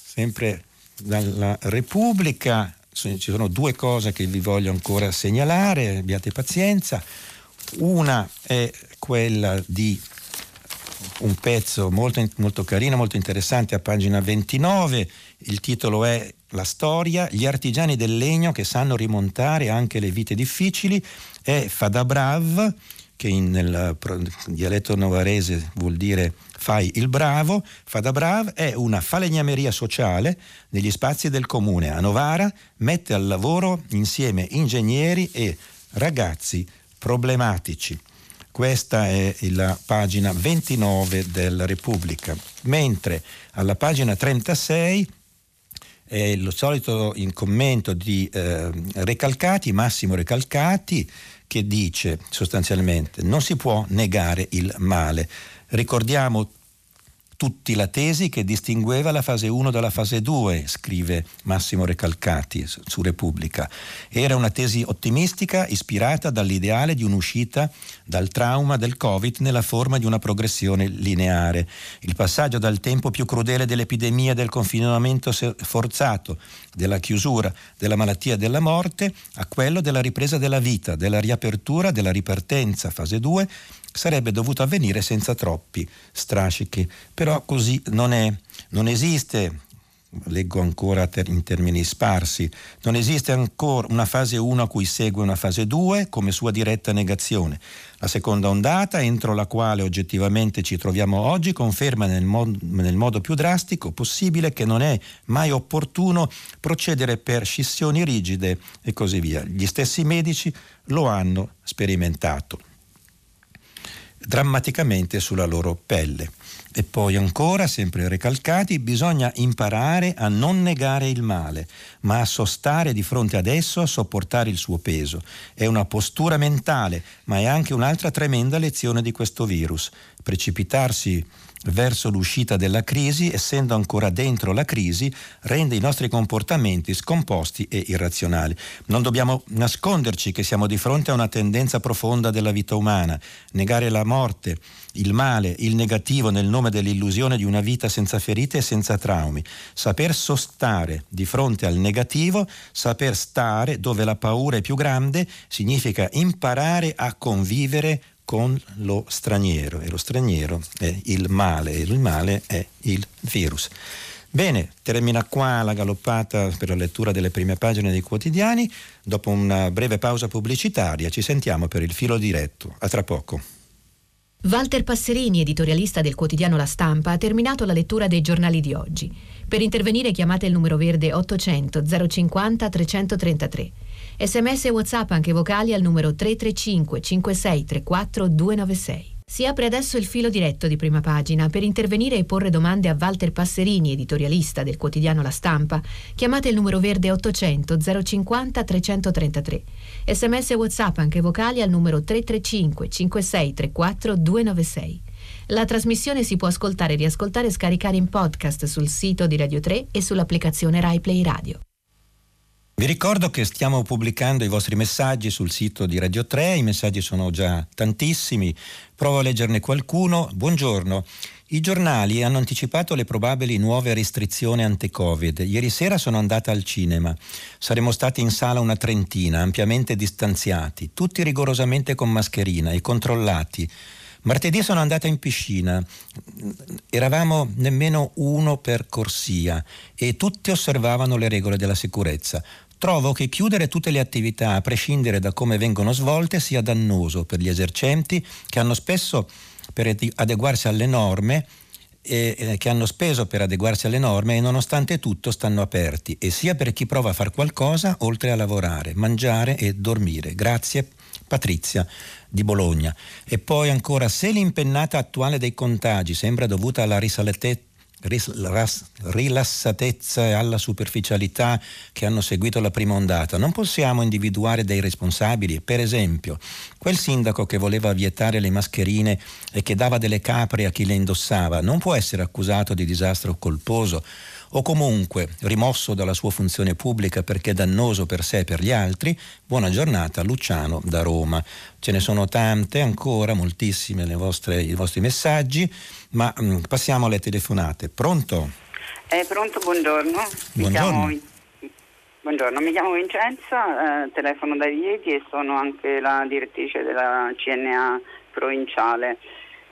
sempre dalla Repubblica, ci sono due cose che vi voglio ancora segnalare, abbiate pazienza. Una è quella di un pezzo molto, molto carino, molto interessante a pagina 29, il titolo è la storia, gli artigiani del legno che sanno rimontare anche le vite difficili, è Fadabrav, che in, nel dialetto novarese vuol dire fai il bravo, Fadabrav è una falegnameria sociale negli spazi del comune. A Novara mette al lavoro insieme ingegneri e ragazzi problematici. Questa è la pagina 29 della Repubblica, mentre alla pagina 36 è lo solito in commento di eh, Recalcati, Massimo Recalcati, che dice sostanzialmente non si può negare il male. Ricordiamo tutti la tesi che distingueva la fase 1 dalla fase 2, scrive Massimo Recalcati su Repubblica. Era una tesi ottimistica ispirata dall'ideale di un'uscita dal trauma del Covid nella forma di una progressione lineare. Il passaggio dal tempo più crudele dell'epidemia del confinamento forzato, della chiusura, della malattia e della morte, a quello della ripresa della vita, della riapertura, della ripartenza, fase 2, sarebbe dovuto avvenire senza troppi strascichi, però così non è, non esiste leggo ancora in termini sparsi, non esiste ancora una fase 1 a cui segue una fase 2 come sua diretta negazione. La seconda ondata, entro la quale oggettivamente ci troviamo oggi, conferma nel, mod- nel modo più drastico possibile che non è mai opportuno procedere per scissioni rigide e così via. Gli stessi medici lo hanno sperimentato drammaticamente sulla loro pelle. E poi ancora, sempre recalcati, bisogna imparare a non negare il male, ma a sostare di fronte ad esso, a sopportare il suo peso. È una postura mentale, ma è anche un'altra tremenda lezione di questo virus. Precipitarsi verso l'uscita della crisi, essendo ancora dentro la crisi, rende i nostri comportamenti scomposti e irrazionali. Non dobbiamo nasconderci che siamo di fronte a una tendenza profonda della vita umana, negare la morte, il male, il negativo nel nome dell'illusione di una vita senza ferite e senza traumi. Saper sostare di fronte al negativo, saper stare dove la paura è più grande, significa imparare a convivere con lo straniero e lo straniero è il male e il male è il virus. Bene, termina qua la galoppata per la lettura delle prime pagine dei quotidiani. Dopo una breve pausa pubblicitaria ci sentiamo per il filo diretto. A tra poco. Walter Passerini, editorialista del quotidiano La Stampa, ha terminato la lettura dei giornali di oggi. Per intervenire chiamate il numero verde 800 050 333. Sms e WhatsApp anche vocali al numero 335 5634 296. Si apre adesso il filo diretto di prima pagina. Per intervenire e porre domande a Walter Passerini, editorialista del quotidiano La Stampa, chiamate il numero verde 800 050 333. Sms e WhatsApp anche vocali al numero 335 5634 296. La trasmissione si può ascoltare, riascoltare e scaricare in podcast sul sito di Radio 3 e sull'applicazione RaiPlay Radio. Vi ricordo che stiamo pubblicando i vostri messaggi sul sito di Radio 3, i messaggi sono già tantissimi, provo a leggerne qualcuno. Buongiorno. I giornali hanno anticipato le probabili nuove restrizioni ante-Covid. Ieri sera sono andata al cinema. Saremmo stati in sala una trentina, ampiamente distanziati, tutti rigorosamente con mascherina e controllati. Martedì sono andata in piscina, eravamo nemmeno uno per corsia e tutti osservavano le regole della sicurezza trovo che chiudere tutte le attività, a prescindere da come vengono svolte, sia dannoso per gli esercenti che hanno spesso per adeguarsi alle norme che hanno speso per adeguarsi alle norme e nonostante tutto stanno aperti e sia per chi prova a fare qualcosa oltre a lavorare, mangiare e dormire. Grazie Patrizia di Bologna. E poi ancora, se l'impennata attuale dei contagi sembra dovuta alla risaletezza rilassatezza e alla superficialità che hanno seguito la prima ondata. Non possiamo individuare dei responsabili. Per esempio, quel sindaco che voleva vietare le mascherine e che dava delle capre a chi le indossava non può essere accusato di disastro colposo o comunque rimosso dalla sua funzione pubblica perché dannoso per sé e per gli altri, buona giornata Luciano da Roma. Ce ne sono tante ancora, moltissime vostre, i vostri messaggi, ma mh, mm, passiamo alle telefonate. Pronto? Eh, pronto, buongiorno. Mi buongiorno. Chiamo, buongiorno, mi chiamo Vincenza, eh, telefono da Rieti e sono anche la direttrice della CNA provinciale.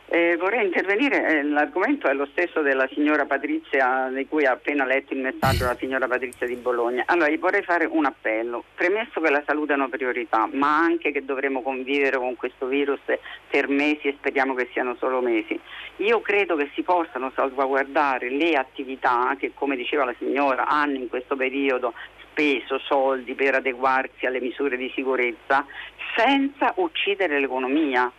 Eh, vorrei intervenire, eh, l'argomento è lo stesso della signora Patrizia, di cui ha appena letto il messaggio la signora Patrizia di Bologna. Allora, gli vorrei fare un appello, premesso che la salute è una priorità, ma anche che dovremo convivere con questo virus per mesi e speriamo che siano solo mesi. Io credo che si possano salvaguardare le attività che, come diceva la signora, hanno in questo periodo speso soldi per adeguarsi alle misure di sicurezza senza uccidere l'economia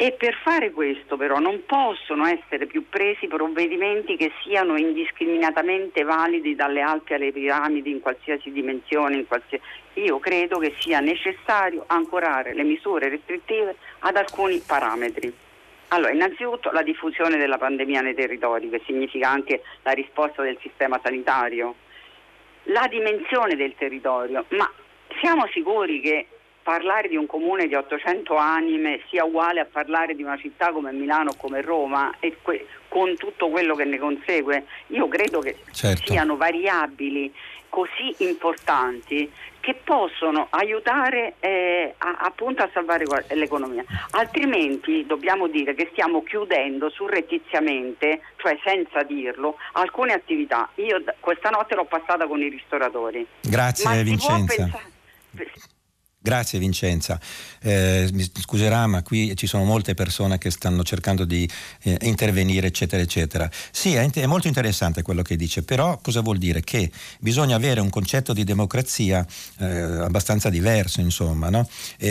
e per fare questo però non possono essere più presi provvedimenti che siano indiscriminatamente validi dalle Alpi alle piramidi in qualsiasi dimensione. In qualsiasi... Io credo che sia necessario ancorare le misure restrittive ad alcuni parametri. Allora, innanzitutto la diffusione della pandemia nei territori, che significa anche la risposta del sistema sanitario, la dimensione del territorio, ma siamo sicuri che parlare di un comune di 800 anime sia uguale a parlare di una città come Milano o come Roma e que- con tutto quello che ne consegue. Io credo che certo. siano variabili così importanti che possono aiutare eh, a, appunto a salvare l'economia. Altrimenti dobbiamo dire che stiamo chiudendo surrettiziamente, cioè senza dirlo, alcune attività. Io questa notte l'ho passata con i ristoratori. Grazie Ma Vincenza. Grazie Vincenza. Eh, mi scuserà, ma qui ci sono molte persone che stanno cercando di eh, intervenire, eccetera, eccetera. Sì, è, è, molto interessante quello che dice, però cosa vuol dire? Che bisogna avere un concetto di democrazia eh, abbastanza diverso, insomma, no?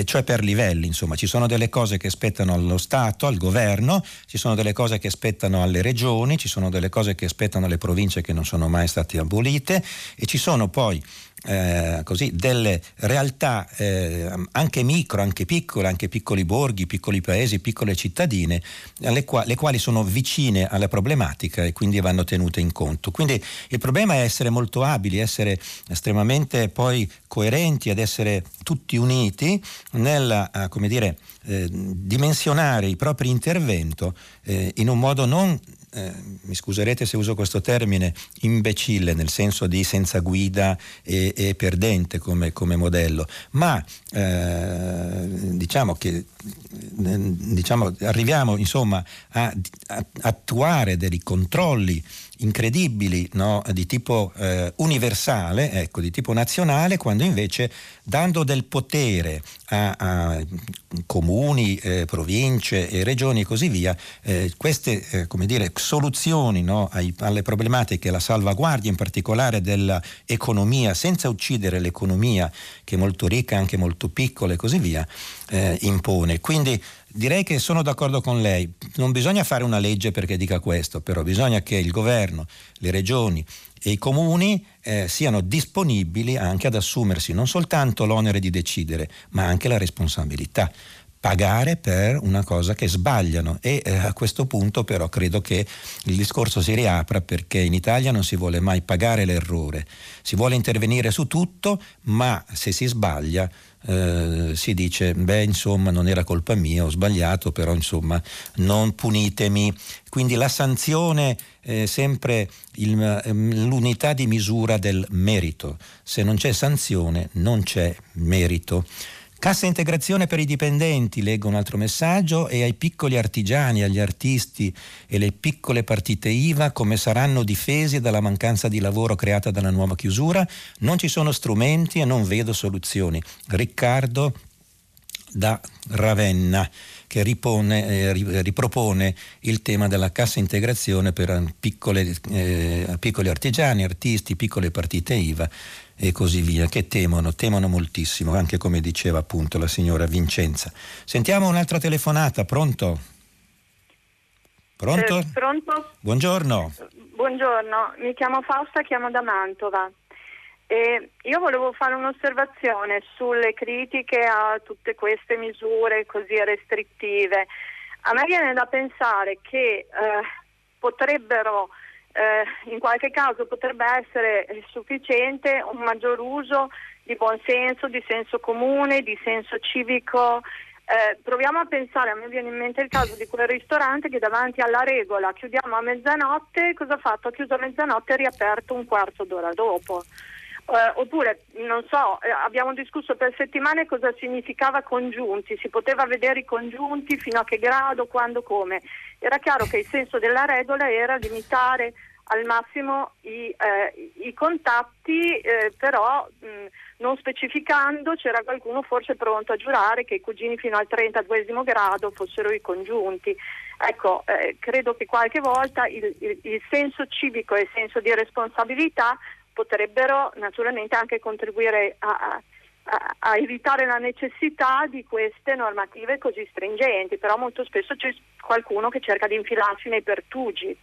cioè per livelli, insomma. Ci sono delle cose che spettano allo Stato, al governo, ci sono delle cose che spettano alle regioni, ci sono delle cose che spettano alle province che non sono mai state abolite e ci sono poi eh, così, delle realtà eh, anche micro, anche piccole, anche piccoli borghi, piccoli paesi, piccole cittadine, qua- le quali sono vicine alla problematica e quindi vanno tenute in conto. Quindi il problema è essere molto abili, essere estremamente poi coerenti, ad essere tutti uniti nel, eh, eh, dimensionare il proprio intervento eh, in un modo non eh, mi scuserete se uso questo termine, imbecille nel senso di senza guida e, e perdente come, come, modello, ma eh, diciamo che diciamo, arriviamo insomma a, a attuare dei controlli incredibili no? di tipo eh, universale, ecco, di tipo nazionale, quando invece dando del potere a, a comuni, eh, province e regioni e così via, eh, queste eh, dire, soluzioni no? Ai, alle problematiche, la salvaguardia in particolare dell'economia, senza uccidere l'economia che è molto ricca, anche molto piccola e così via, eh, impone. Quindi direi che sono d'accordo con lei, non bisogna fare una legge perché dica questo, però bisogna che il governo, le regioni e i comuni eh, siano disponibili anche ad assumersi non soltanto l'onere di decidere, ma anche la responsabilità. Pagare per una cosa che sbagliano. E eh, a questo punto però credo che il discorso si riapra perché in Italia non si vuole mai pagare l'errore, si vuole intervenire su tutto, ma se si sbaglia eh, si dice beh insomma non era colpa mia, ho sbagliato, però insomma non punitemi. Quindi la sanzione è sempre il, ehm, l'unità di misura del merito. Se non c'è sanzione non c'è merito. Cassa integrazione per i dipendenti, leggo un altro messaggio, e ai piccoli artigiani, agli artisti e le piccole partite IVA come saranno difesi dalla mancanza di lavoro creata dalla nuova chiusura? Non ci sono strumenti e non vedo soluzioni. Riccardo da Ravenna. che ripone, eh, ripropone il tema della cassa integrazione per piccole, eh, piccoli artigiani, artisti, piccole partite IVA e così via, che temono, temono moltissimo, anche come diceva appunto la signora Vincenza. Sentiamo un'altra telefonata, pronto? Pronto? Eh, pronto? Buongiorno. Buongiorno, mi chiamo Fausta, chiamo da Mantova. E io volevo fare un'osservazione sulle critiche a tutte queste misure così restrittive. A me viene da pensare che eh, potrebbero, eh, in qualche caso potrebbe essere sufficiente un maggior uso di buonsenso, di senso comune, di senso civico eh, proviamo a pensare, a me viene in mente il caso di quel ristorante che davanti alla regola chiudiamo a mezzanotte, cosa ha fatto? Ha chiuso a mezzanotte e riaperto un quarto d'ora dopo. Eh, oppure, non so, eh, abbiamo discusso per settimane cosa significava congiunti, si poteva vedere i congiunti fino a che grado, quando, come. Era chiaro che il senso della regola era limitare al massimo i, eh, i contatti, eh, però mh, non specificando c'era qualcuno forse pronto a giurare che i cugini fino al 32 grado fossero i congiunti. Ecco, eh, credo che qualche volta il, il, il senso civico e il senso di responsabilità potrebbero naturalmente anche contribuire a, a, a, evitare la necessità di queste normative così stringenti, però molto spesso c'è qualcuno che cerca di infilarsi nei pertugi.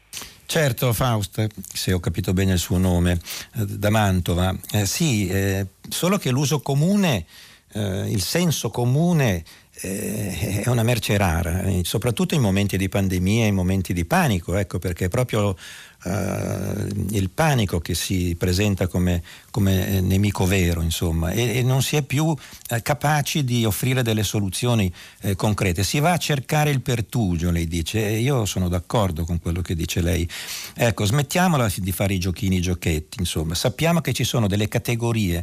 Certo, Faust, se ho capito bene il suo nome, eh, da Mantova. Eh, sì, eh, solo che l'uso comune, eh, il senso comune eh, è una merce rara, eh, soprattutto in momenti di pandemia, in momenti di panico, ecco, perché proprio Uh, il panico che si presenta come, come nemico vero, insomma, e, e, non si è più uh, capaci di offrire delle soluzioni uh, concrete. Si va a cercare il pertugio, lei dice, e io sono d'accordo con quello che dice lei. Ecco, smettiamola di fare i giochini, i giochetti, insomma, sappiamo che ci sono delle categorie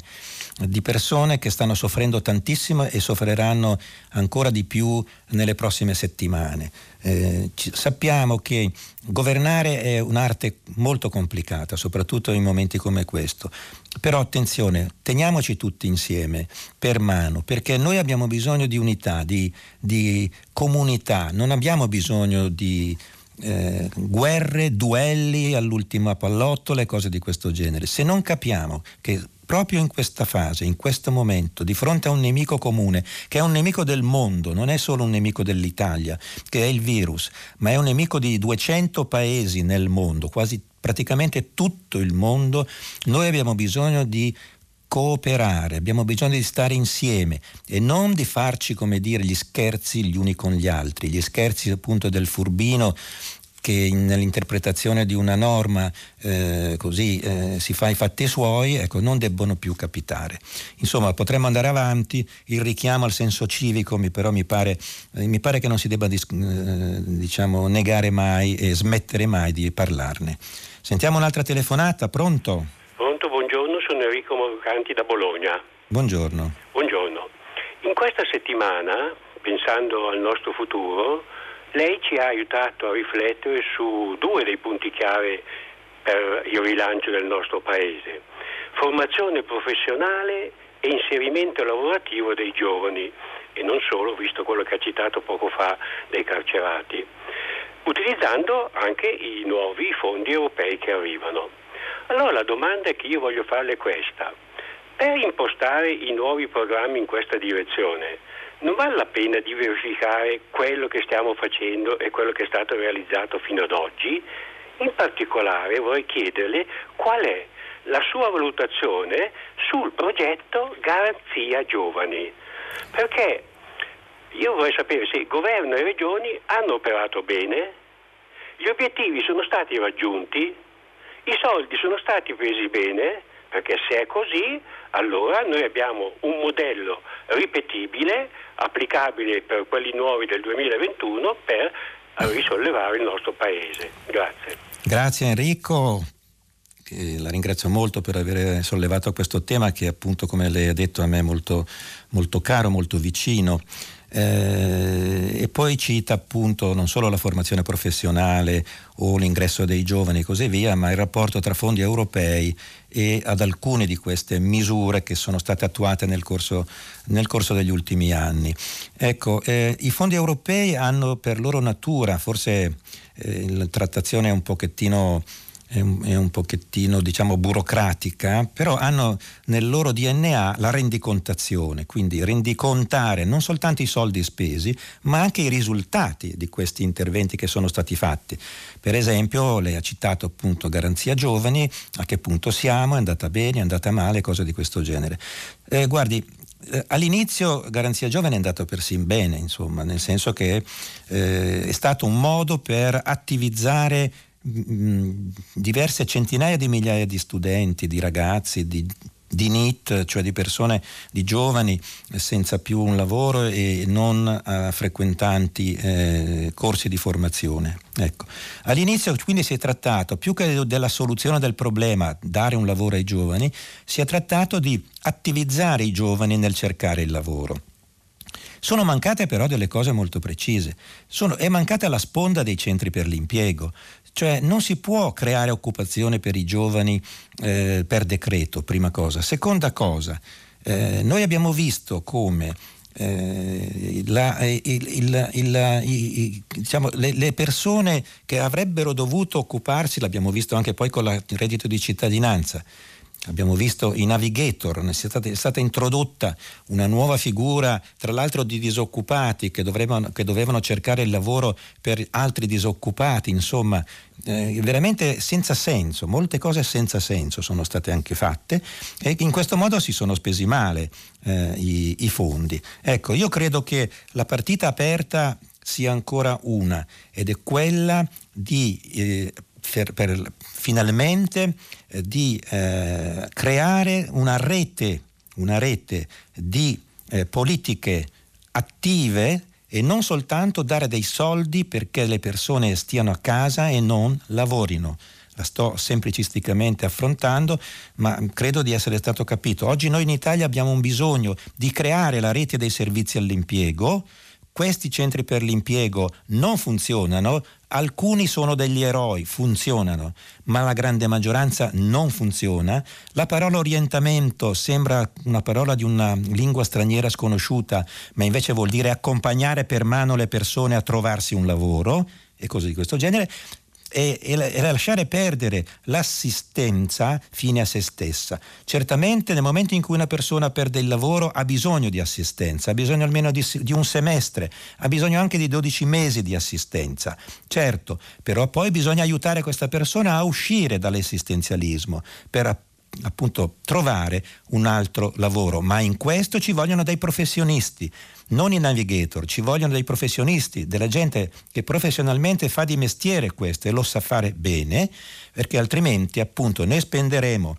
di persone che stanno soffrendo tantissimo e soffriranno ancora di più nelle prossime settimane. Eh, sappiamo che governare è un'arte molto complicata, soprattutto in momenti come questo. Però attenzione, teniamoci tutti insieme, per mano, perché noi abbiamo bisogno di unità, di, di comunità, non abbiamo bisogno di eh, guerre, duelli all'ultima pallottola e cose di questo genere. Se non capiamo che proprio in questa fase, in questo momento, di fronte a un nemico comune, che è un nemico del mondo, non è solo un nemico dell'Italia, che è il virus, ma è un nemico di 200 paesi nel mondo, quasi praticamente tutto il mondo, noi abbiamo bisogno di cooperare, abbiamo bisogno di stare insieme e non di farci, come dire, gli scherzi gli uni con gli altri, gli scherzi appunto del furbino che nell'interpretazione di una norma eh, così eh, si fa i fatti suoi, ecco, non debbono più capitare. Insomma, potremmo andare avanti, il richiamo al senso civico mi, però mi pare, eh, mi pare che non si debba eh, diciamo, negare mai e smettere mai di parlarne. Sentiamo un'altra telefonata, pronto? Pronto, buongiorno, sono Enrico Morcanti da Bologna. Buongiorno. Buongiorno. In questa settimana, pensando al nostro futuro, lei ci ha aiutato a riflettere su due dei punti chiave per il rilancio del nostro Paese. Formazione professionale e inserimento lavorativo dei giovani e non solo, visto quello che ha citato poco fa dei carcerati, utilizzando anche i nuovi fondi europei che arrivano. Allora la domanda che io voglio farle è questa. Per impostare i nuovi programmi in questa direzione, non vale la pena di verificare quello che stiamo facendo e quello che è stato realizzato fino ad oggi? In particolare vorrei chiederle qual è la sua valutazione sul progetto Garanzia Giovani. Perché io vorrei sapere se governo e regioni hanno operato bene, gli obiettivi sono stati raggiunti, i soldi sono stati presi bene, perché se è così allora noi abbiamo un modello ripetibile, applicabile per quelli nuovi del 2021 per risollevare il nostro paese. Grazie. Grazie Enrico. La ringrazio molto per aver sollevato questo tema che appunto come lei ha detto a me è molto, molto caro, molto vicino. Eh, e poi cita appunto non solo la formazione professionale o l'ingresso dei giovani e così via, ma il rapporto tra fondi europei e ad alcune di queste misure che sono state attuate nel corso, nel corso degli ultimi anni. Ecco, eh, i fondi europei hanno per loro natura, forse eh, la trattazione è un pochettino è un, è un pochettino diciamo burocratica, però hanno nel loro DNA la rendicontazione, quindi rendicontare non soltanto i soldi spesi, ma anche i risultati di questi interventi che sono stati fatti. Per esempio, lei ha citato appunto Garanzia Giovani, a che punto siamo, è andata bene, è andata male, cose di questo genere. Eh, guardi, eh, all'inizio Garanzia Giovane è andato persino bene, insomma, nel senso che eh, è stato un modo per attivizzare diverse centinaia di migliaia di studenti, di ragazzi, di, di NIT, cioè di persone, di giovani senza più un lavoro e non uh, frequentanti eh, corsi di formazione. Ecco. All'inizio quindi si è trattato, più che della soluzione del problema, dare un lavoro ai giovani, si è trattato di attivizzare i giovani nel cercare il lavoro. Sono mancate però delle cose molto precise. Sono, è mancata la sponda dei centri per l'impiego. Cioè non si può creare occupazione per i giovani eh, per decreto, prima cosa. Seconda cosa, eh, noi abbiamo visto come eh, la, il, il, il, diciamo, le, le, persone che avrebbero dovuto occuparsi, l'abbiamo visto anche poi con il reddito di cittadinanza, Abbiamo visto i navigator, è stata, è stata, introdotta una nuova figura, tra l'altro di disoccupati che dovevano, che dovevano cercare il lavoro per altri disoccupati, insomma, eh, veramente senza senso, molte cose senza senso sono state anche fatte e in questo modo si sono spesi male eh, i, i fondi. Ecco, io credo che la partita aperta sia ancora una ed è quella di eh, per, per finalmente eh, di eh, creare una rete, una rete di eh, politiche attive e non soltanto dare dei soldi perché le persone stiano a casa e non lavorino. La sto semplicisticamente affrontando, ma credo di essere stato capito. Oggi noi in Italia abbiamo un bisogno di creare la rete dei servizi all'impiego, questi centri per l'impiego non funzionano, alcuni sono degli eroi, funzionano, ma la grande maggioranza non funziona. La parola orientamento sembra una parola di una lingua straniera sconosciuta, ma invece vuol dire accompagnare per mano le persone a trovarsi un lavoro e cose di questo genere e, e, lasciare perdere l'assistenza fine a se stessa. Certamente nel momento in cui una persona perde il lavoro ha bisogno di assistenza, ha bisogno almeno di, di un semestre, ha bisogno anche di 12 mesi di assistenza. Certo, però poi bisogna aiutare questa persona a uscire dall'esistenzialismo per appunto trovare un altro lavoro, ma in questo ci vogliono dei professionisti non i navigator, ci vogliono dei professionisti, della gente che professionalmente fa di mestiere questo e lo sa fare bene, perché altrimenti appunto ne spenderemo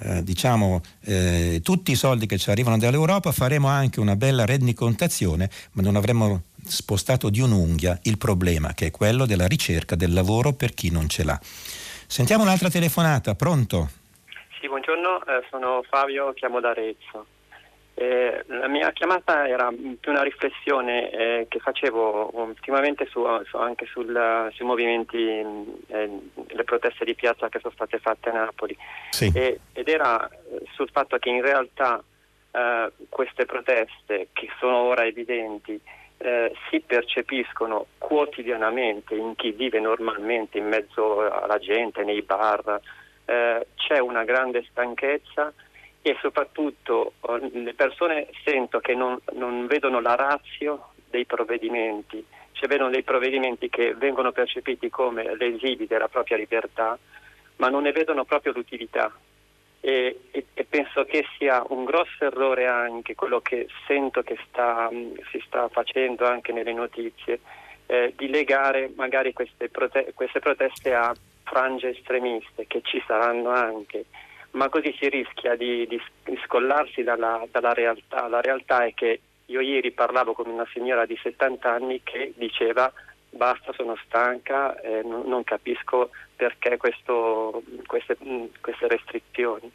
eh, diciamo eh, tutti i soldi che ci arrivano dall'Europa, faremo anche una bella rendicontazione, ma non avremo spostato di un'unghia il problema che è quello della ricerca del lavoro per chi non ce l'ha. Sentiamo un'altra telefonata, pronto? Sì, buongiorno, eh, sono Fabio, chiamo da Arezzo. Eh, la mia chiamata era più una riflessione eh, che facevo ultimamente su, su, anche sul, sui movimenti, eh, le proteste di piazza che sono state fatte a Napoli sì. e, ed era eh, sul fatto che in realtà eh, queste proteste che sono ora evidenti eh, si percepiscono quotidianamente in chi vive normalmente in mezzo alla gente, nei bar, c'è una grande stanchezza e soprattutto eh, le persone sento che non, non vedono la razio dei provvedimenti, cioè vedono dei provvedimenti che vengono percepiti come lesivi della propria libertà, ma non ne vedono proprio l'utilità. E, e, e penso che sia un grosso errore anche quello che sento che sta, si sta facendo anche nelle notizie, eh, di legare magari queste, prote- queste proteste a frange estremiste, che ci saranno anche, ma così si rischia di, di, scollarsi dalla, dalla, realtà. La realtà è che io ieri parlavo con una signora di 70 anni che diceva basta, sono stanca, eh, non, non, capisco perché questo, queste, queste, restrizioni.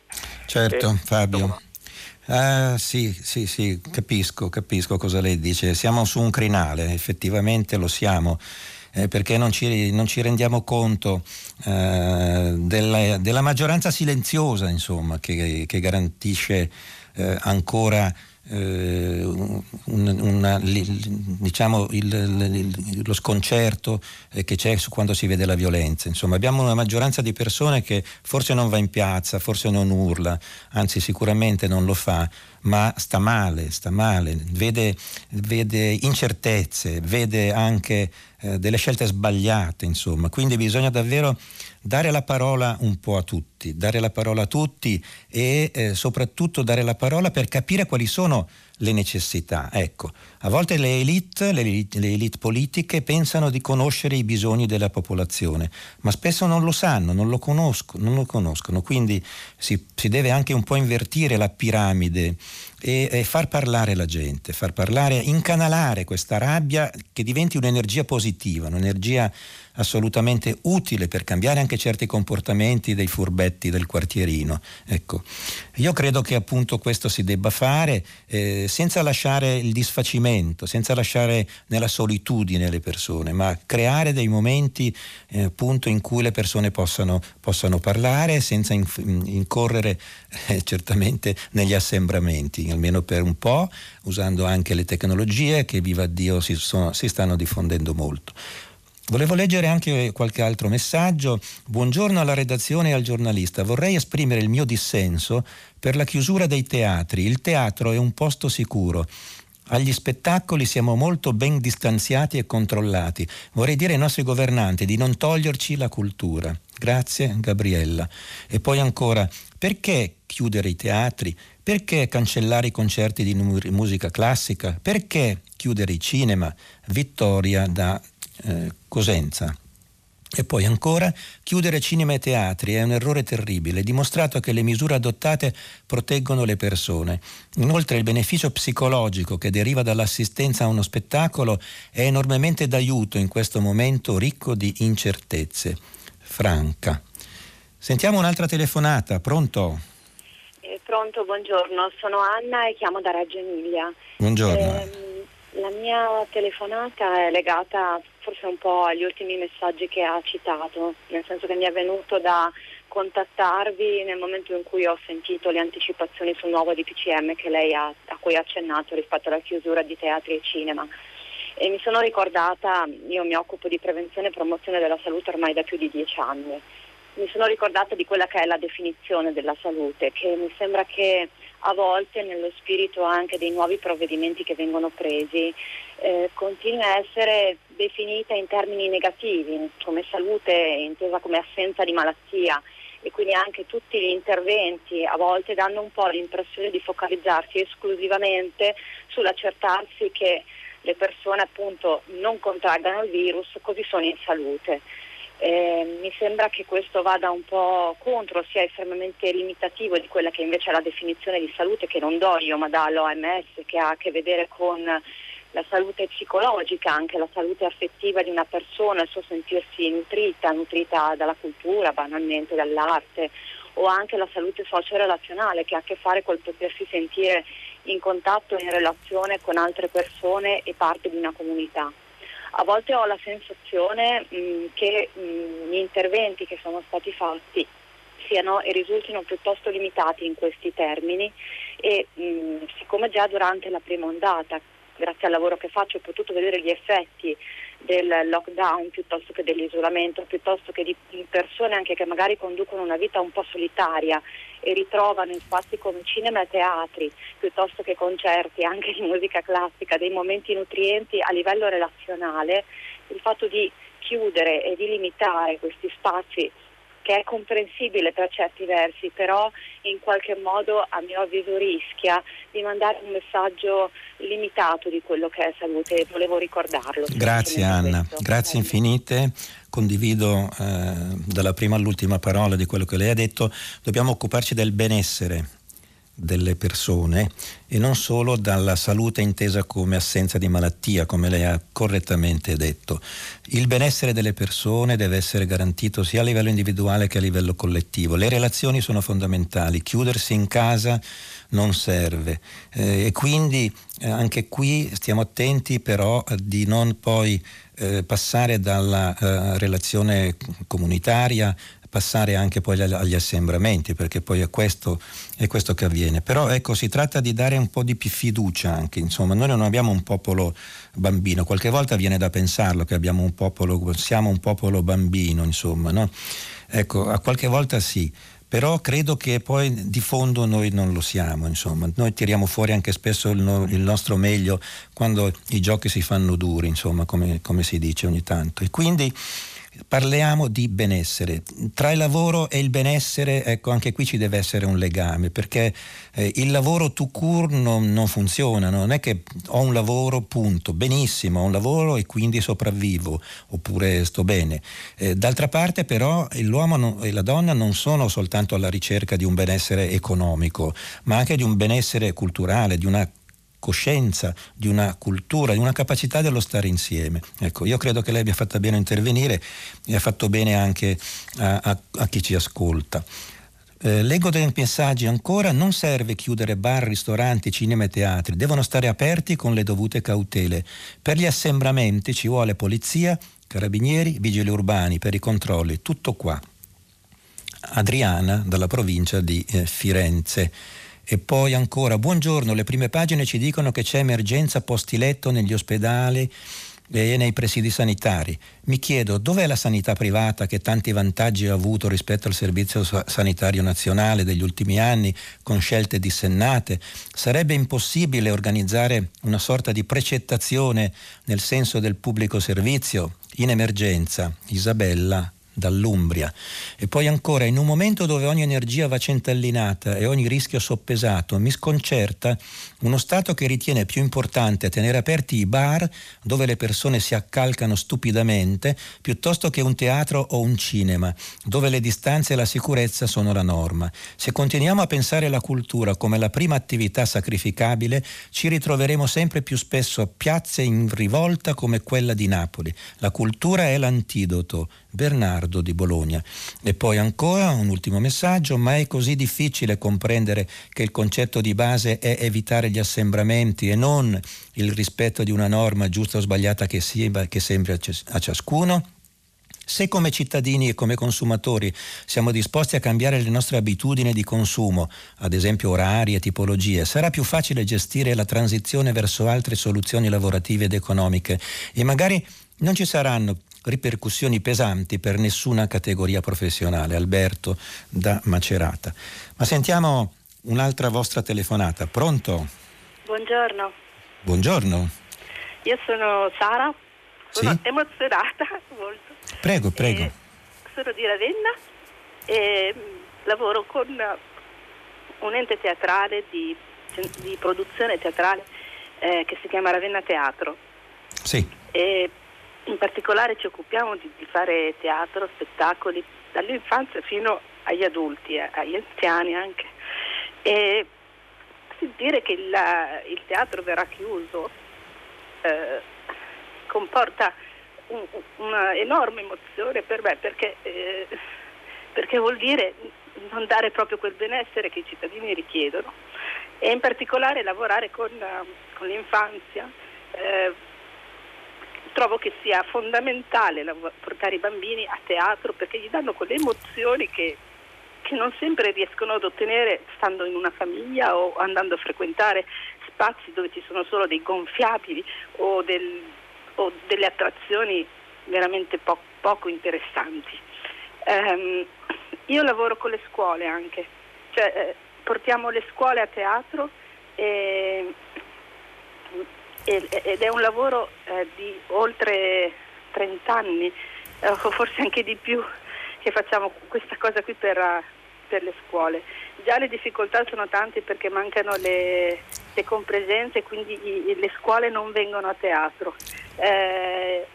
Certo, e, Fabio. Uh, sì, sì, sì, capisco, capisco cosa lei dice. Siamo su un crinale, effettivamente lo siamo. Eh, perché non ci, non ci, rendiamo conto eh, della, della, maggioranza silenziosa insomma, che, che garantisce eh, ancora eh, una, diciamo il, il, lo sconcerto eh, che c'è quando si vede la violenza. Insomma, abbiamo una maggioranza di persone che forse non va in piazza, forse non urla, anzi sicuramente non lo fa, ma sta male, sta male, vede, vede incertezze, vede anche eh, delle scelte sbagliate, insomma. Quindi bisogna davvero dare la parola un po' a tutti, dare la parola a tutti e eh, soprattutto dare la parola per capire quali sono le necessità. Ecco, a volte le elite, le elite, le elite, politiche pensano di conoscere i bisogni della popolazione, ma spesso non lo sanno, non lo, conosco, non lo conoscono, quindi si, si, deve anche un po' invertire la piramide e, e far parlare la gente, far parlare, incanalare questa rabbia che diventi un'energia positiva, un'energia assolutamente utile per cambiare anche certi comportamenti dei furbetti del quartierino. Ecco, io credo che appunto questo si debba fare eh, senza lasciare il disfacimento, senza lasciare nella solitudine le persone, ma creare dei momenti eh, appunto in cui le persone possano, possano parlare senza inf- incorrere eh, certamente negli assembramenti, almeno per un po', usando anche le tecnologie che viva Dio si, sono, si stanno diffondendo molto. Volevo leggere anche qualche altro messaggio. Buongiorno alla redazione e al giornalista. Vorrei esprimere il mio dissenso per la chiusura dei teatri. Il teatro è un posto sicuro. Agli spettacoli siamo molto ben distanziati e controllati. Vorrei dire ai nostri governanti di non toglierci la cultura. Grazie Gabriella. E poi ancora, perché chiudere i teatri? Perché cancellare i concerti di musica classica? Perché chiudere i cinema? Vittoria da eh, Cosenza. E poi ancora, chiudere cinema e teatri è un errore terribile, dimostrato che le misure adottate proteggono le persone. Inoltre il beneficio psicologico che deriva dall'assistenza a uno spettacolo è enormemente d'aiuto in questo momento ricco di incertezze. Franca. Sentiamo un'altra telefonata, pronto? Eh, pronto, buongiorno, sono Anna e chiamo da Reggio Emilia. Buongiorno. Eh, la mia telefonata è legata forse un po' agli ultimi messaggi che ha citato, nel senso che mi è venuto da contattarvi nel momento in cui ho sentito le anticipazioni sul nuovo DPCM ha, a cui ha accennato rispetto alla chiusura di teatri e cinema. E mi sono ricordata, io mi occupo di prevenzione e promozione della salute ormai da più di dieci anni, mi sono ricordata di quella che è la definizione della salute, che mi sembra che a volte nello spirito anche dei nuovi provvedimenti che vengono presi eh, continui a essere definita in termini negativi, come salute intesa come assenza di malattia e quindi anche tutti gli interventi a volte danno un po' l'impressione di focalizzarsi esclusivamente sull'accertarsi che le persone appunto non contraggano il virus, così sono in salute. Eh, mi sembra che questo vada un po' contro, sia estremamente limitativo di quella che invece è la definizione di salute che non do io ma dà l'OMS che ha a che vedere con la salute psicologica, anche la salute affettiva di una persona, il suo sentirsi nutrita, nutrita dalla cultura, banalmente dall'arte, o anche la salute socio-relazionale che ha a che fare col potersi sentire in contatto, in relazione con altre persone e parte di una comunità a volte ho la sensazione mh, mm, che mh, mm, gli interventi che sono stati fatti siano e risultino piuttosto limitati in questi termini e mh, mm, siccome già durante la prima ondata grazie al lavoro che faccio ho potuto vedere gli effetti del lockdown piuttosto che dell'isolamento, piuttosto che di persone anche che magari conducono una vita un po' solitaria e ritrovano in spazi come cinema e teatri, piuttosto che concerti anche di musica classica, dei momenti nutrienti a livello relazionale, il fatto di chiudere e di limitare questi spazi che è comprensibile per certi versi, però in qualche modo a mio avviso rischia di mandare un messaggio limitato di quello che è salute e volevo ricordarlo. Grazie Anna, questo. grazie infinite. Condivido eh, dalla prima all'ultima parola di quello che lei ha detto. Dobbiamo occuparci del benessere delle persone e non solo dalla salute intesa come assenza di malattia, come lei ha correttamente detto. Il benessere delle persone deve essere garantito sia a livello individuale che a livello collettivo. Le relazioni sono fondamentali, chiudersi in casa non serve eh, e quindi eh, anche qui stiamo attenti però di non poi eh, passare dalla eh, relazione comunitaria passare anche poi agli assembramenti, perché poi è questo, è questo, che avviene. Però ecco, si tratta di dare un po' di più fiducia anche, insomma, noi non abbiamo un popolo bambino, qualche volta viene da pensarlo che abbiamo un popolo, siamo un popolo bambino, insomma, no? Ecco, a qualche volta sì, però credo che poi di fondo noi non lo siamo, insomma. Noi tiriamo fuori anche spesso il, no, il nostro meglio quando i giochi si fanno duri, insomma, come, come si dice ogni tanto. E quindi parliamo di benessere. Tra il lavoro e il benessere, ecco, anche qui ci deve essere un legame, perché eh, il lavoro to cure non, non, funziona, non è che ho un lavoro, punto, benissimo, ho un lavoro e quindi sopravvivo, oppure sto bene. Eh, d'altra parte però l'uomo non, e la donna non sono soltanto alla ricerca di un benessere economico, ma anche di un benessere culturale, di una coscienza, di una cultura, di una capacità dello stare insieme. Ecco, io credo che lei abbia fatto bene a intervenire e ha fatto bene anche a, a, a chi ci ascolta. Eh, leggo dei messaggi ancora, non serve chiudere bar, ristoranti, cinema e teatri, devono stare aperti con le dovute cautele. Per gli assembramenti ci vuole polizia, carabinieri, vigili urbani per i controlli, tutto qua. Adriana dalla provincia di eh, Firenze. E poi ancora, buongiorno, le prime pagine ci dicono che c'è emergenza posti letto negli ospedali e nei presidi sanitari. Mi chiedo dov'è la sanità privata che tanti vantaggi ha avuto rispetto al servizio sanitario nazionale degli ultimi anni con scelte dissennate? Sarebbe impossibile organizzare una sorta di precettazione nel senso del pubblico servizio? In emergenza, Isabella dall'Umbria. E poi ancora, in un momento dove ogni energia va centellinata e ogni rischio soppesato, mi sconcerta uno Stato che ritiene più importante tenere aperti i bar dove le persone si accalcano stupidamente piuttosto che un teatro o un cinema, dove le distanze e la sicurezza sono la norma. Se continuiamo a pensare la cultura come la prima attività sacrificabile, ci ritroveremo sempre più spesso a piazze in rivolta come quella di Napoli. La cultura è l'antidoto Bernardo di Bologna. E poi ancora un ultimo messaggio, ma è così difficile comprendere che il concetto di base è evitare gli assembramenti e non il rispetto di una norma giusta o sbagliata che, sia, che sembri a ciascuno? Se come cittadini e come consumatori siamo disposti a cambiare le nostre abitudini di consumo, ad esempio orari e tipologie, sarà più facile gestire la transizione verso altre soluzioni lavorative ed economiche e magari non ci saranno ripercussioni pesanti per nessuna categoria professionale. Alberto da Macerata. Ma sentiamo un'altra vostra telefonata. Pronto? Buongiorno. Buongiorno. Io sono Sara, sono sì? emozionata molto. Prego, prego. Eh, sono di Ravenna e lavoro con un ente teatrale di, di produzione teatrale eh, che si chiama Ravenna Teatro. Sì. E in particolare ci occupiamo di, di fare teatro, spettacoli, dall'infanzia fino agli adulti, eh, agli anziani anche. E sentire che il, il teatro verrà chiuso eh, comporta un, una enorme emozione per me perché, eh, perché, vuol dire non dare proprio quel benessere che i cittadini richiedono e in particolare lavorare con, con l'infanzia. Trovo che sia fondamentale portare i bambini a teatro perché gli danno quelle emozioni che, che non sempre riescono ad ottenere stando in una famiglia o andando a frequentare spazi dove ci sono solo dei gonfiabili o, del, o delle attrazioni veramente po- poco interessanti. Um, io lavoro con le scuole anche, cioè, eh, portiamo le scuole a teatro e ed è un lavoro eh, di oltre 30 anni, eh, forse anche di più, che facciamo questa cosa qui per, eh, per le scuole. Già le difficoltà sono tante perché mancano le, le compresenze, quindi i, le scuole non vengono a teatro. Eh,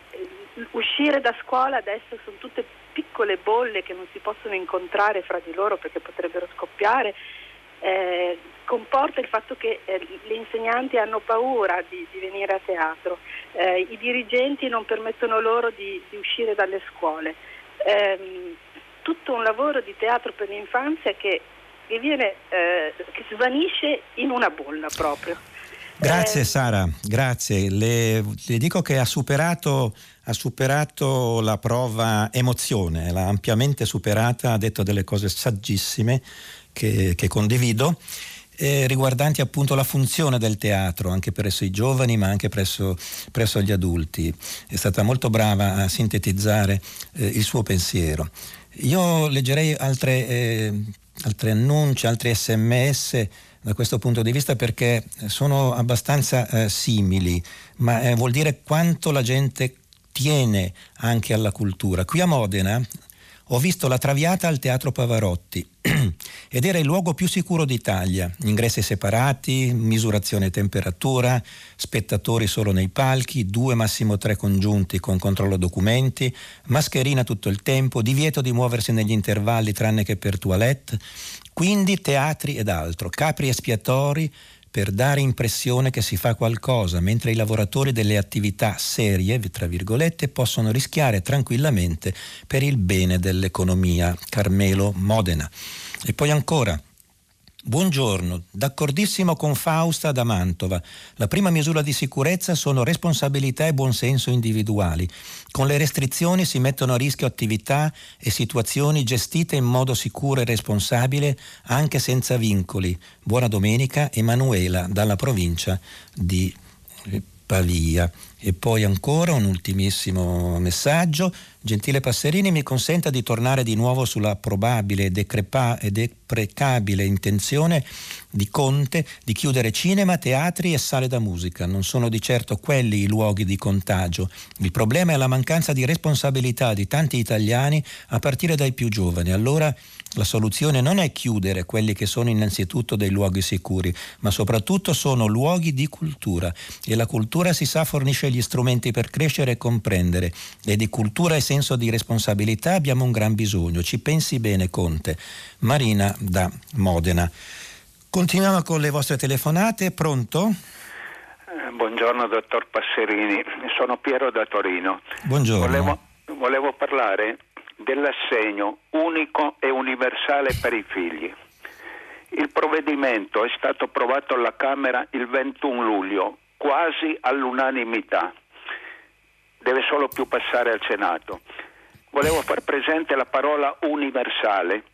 uscire da scuola adesso sono tutte piccole bolle che non si possono incontrare fra di loro perché potrebbero scoppiare. Eh, comporta il fatto che eh, gli insegnanti hanno paura di, di venire a teatro, eh, i dirigenti non permettono loro di, di uscire dalle scuole. Ehm, tutto un lavoro di teatro per l'infanzia che, che, viene, eh, che svanisce in una bolla proprio. Grazie eh, Sara, grazie. Le, le, dico che ha superato, ha superato la prova emozione, l'ha ampiamente superata, ha detto delle cose saggissime che, che condivido. Eh, riguardanti appunto la funzione del teatro anche presso i giovani ma anche presso, presso gli adulti. È stata molto brava a sintetizzare eh, il suo pensiero. Io leggerei altre, eh, altri annunci, altri sms da questo punto di vista perché sono abbastanza eh, simili, ma eh, vuol dire quanto la gente tiene anche alla cultura. Qui a Modena ho visto la Traviata al Teatro Pavarotti ed era il luogo più sicuro d'Italia. Ingressi separati, misurazione temperatura, spettatori solo nei palchi, due massimo tre congiunti con controllo documenti, mascherina tutto il tempo, divieto di muoversi negli intervalli tranne che per toilette, quindi teatri ed altro, capri espiatori per dare impressione che si fa qualcosa, mentre i lavoratori delle attività serie, tra virgolette, possono rischiare tranquillamente per il bene dell'economia. Carmelo Modena. E poi ancora. Buongiorno, d'accordissimo con Fausta da Mantova. La prima misura di sicurezza sono responsabilità e buonsenso individuali. Con le restrizioni si mettono a rischio attività e situazioni gestite in modo sicuro e responsabile anche senza vincoli. Buona domenica, Emanuela dalla provincia di Pavia. E poi ancora un ultimissimo messaggio. Gentile Passerini, mi consenta di tornare di nuovo sulla probabile e deprecabile intenzione di Conte di chiudere cinema, teatri e sale da musica. Non sono di certo quelli i luoghi di contagio. Il problema è la mancanza di responsabilità di tanti italiani a partire dai più giovani. Allora la soluzione non è chiudere quelli che sono innanzitutto dei luoghi sicuri, ma soprattutto sono luoghi di cultura e la cultura si sa fornisce gli strumenti per crescere e comprendere e di cultura e senso di responsabilità abbiamo un gran bisogno. Ci pensi bene Conte. Marina da Modena. Continuiamo con le vostre telefonate, pronto? Eh, buongiorno dottor Passerini, sono Piero da Torino. Buongiorno. Volevo, volevo parlare dell'assegno unico e universale per i figli. Il provvedimento è stato approvato alla Camera il 21 luglio, quasi all'unanimità. Deve solo più passare al Senato. Volevo far presente la parola universale,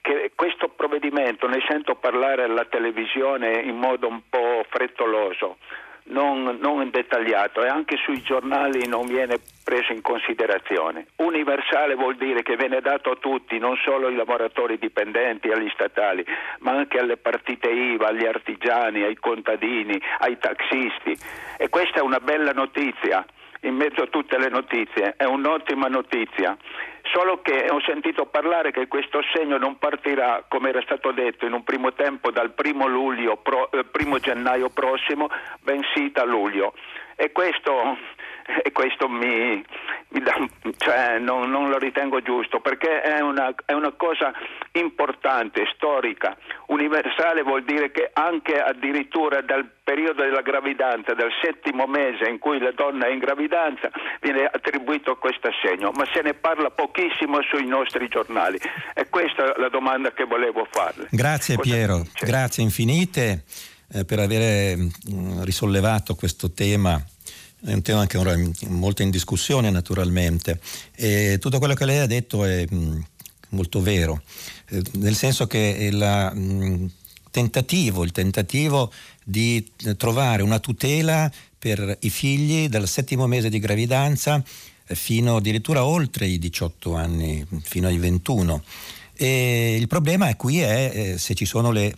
che questo provvedimento ne sento parlare alla televisione in modo un po' frettoloso non, non dettagliato e anche sui giornali non viene preso in considerazione. Universale vuol dire che viene dato a tutti, non solo ai lavoratori dipendenti, agli statali, ma anche alle partite IVA, agli artigiani, ai contadini, ai taxisti. E questa è una bella notizia in mezzo a tutte le notizie, è un'ottima notizia. Solo che ho sentito parlare che questo assegno non partirà, come era stato detto, in un primo tempo dal primo, luglio, pro, eh, primo gennaio prossimo, bensì da luglio. E questo e questo mi, mi dà, cioè, non, non, lo ritengo giusto perché è una, è una, cosa importante, storica, universale vuol dire che anche addirittura dal periodo della gravidanza, dal settimo mese in cui la donna è in gravidanza, viene attribuito questo assegno, ma se ne parla pochissimo sui nostri giornali e questa è la domanda che volevo farle. Grazie Cosa Piero, c'è? grazie infinite eh, per aver mm, risollevato questo tema è un tema che ora è molto in discussione naturalmente e tutto quello che lei ha detto è mm, molto vero, eh, nel senso che il mm, tentativo, il tentativo di trovare una tutela per i figli dal settimo mese di gravidanza fino addirittura oltre i 18 anni, fino ai 21. E il problema qui è eh, se ci sono le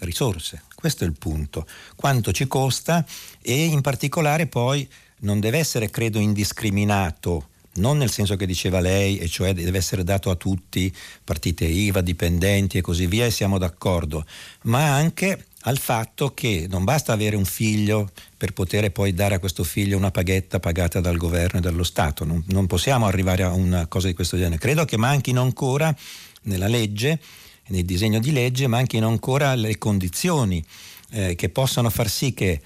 risorse. Questo è il punto. Quanto ci costa e in particolare poi non deve essere, credo, indiscriminato non nel senso che diceva lei, e cioè deve essere dato a tutti, partite IVA, dipendenti e così via, e siamo d'accordo, ma anche al fatto che non basta avere un figlio per poter poi dare a questo figlio una paghetta pagata dal governo e dallo Stato, non, non possiamo arrivare a una cosa di questo genere. Credo che manchino ancora nella legge nel disegno di legge, manchino ancora le condizioni eh, che possano far sì che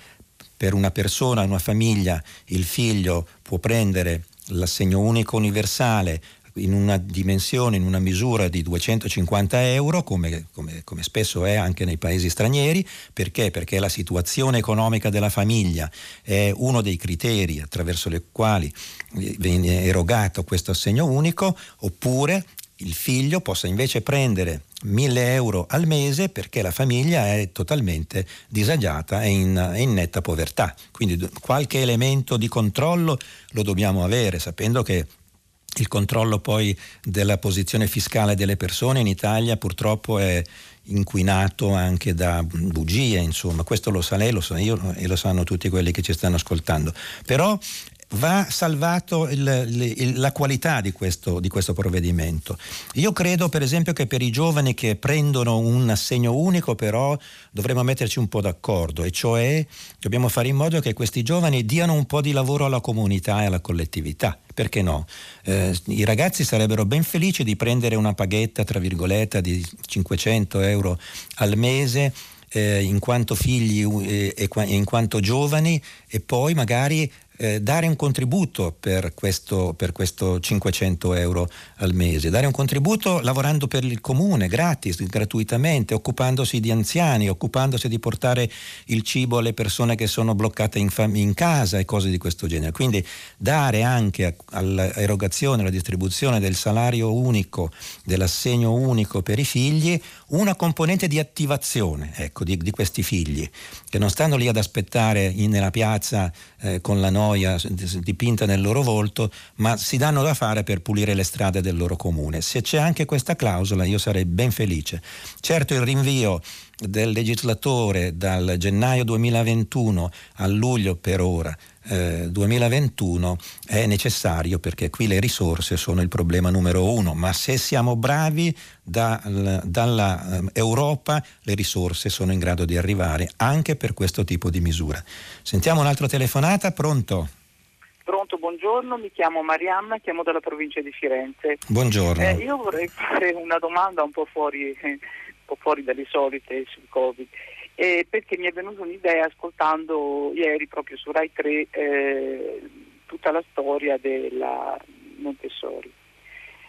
per una persona, una famiglia, il figlio può prendere l'assegno unico universale in una dimensione, in una misura di 250 euro, come, come, come, spesso è anche nei paesi stranieri, perché? Perché la situazione economica della famiglia è uno dei criteri attraverso i quali viene erogato questo assegno unico, oppure il figlio possa invece prendere 1000 euro al mese perché la famiglia è totalmente disagiata e in, in, netta povertà. Quindi qualche elemento di controllo lo dobbiamo avere, sapendo che il controllo poi della posizione fiscale delle persone in Italia purtroppo è inquinato anche da bugie, insomma, questo lo sa lei, lo so io e lo sanno tutti quelli che ci stanno ascoltando. Però va salvato il, il, la qualità di questo, di questo, provvedimento. Io credo per esempio che per i giovani che prendono un assegno unico però dovremmo metterci un po' d'accordo e cioè dobbiamo fare in modo che questi giovani diano un po' di lavoro alla comunità e alla collettività. Perché no? Eh, I ragazzi sarebbero ben felici di prendere una paghetta, tra virgolette, di 500 euro al mese eh, in quanto figli eh, e in quanto giovani e poi magari eh, dare un contributo per questo, per questo 500 euro al mese, dare un contributo lavorando per il comune, gratis, gratuitamente, occupandosi di anziani, occupandosi di portare il cibo alle persone che sono bloccate in, fam- in casa e cose di questo genere. Quindi dare anche all'erogazione, alla distribuzione del salario unico, dell'assegno unico per i figli, una componente di attivazione ecco, di, di, questi figli, che non stanno lì ad aspettare in, nella piazza eh, con la noia dipinta nel loro volto, ma si danno da fare per pulire le strade del loro comune. Se c'è anche questa clausola io sarei ben felice. Certo il rinvio del legislatore dal gennaio 2021 a luglio per ora eh, 2021 è necessario perché qui le risorse sono il problema numero uno, ma se siamo bravi da, dalla eh, Europa le risorse sono in grado di arrivare anche per questo tipo di misura. Sentiamo un'altra telefonata, pronto? Pronto, buongiorno, mi chiamo Marianna, chiamo dalla provincia di Firenze. Buongiorno. Eh, io vorrei fare una domanda un po' fuori, un po fuori dalle solite sul Covid eh, perché mi è venuta un'idea ascoltando ieri proprio su Rai 3 eh, tutta la storia della Montessori.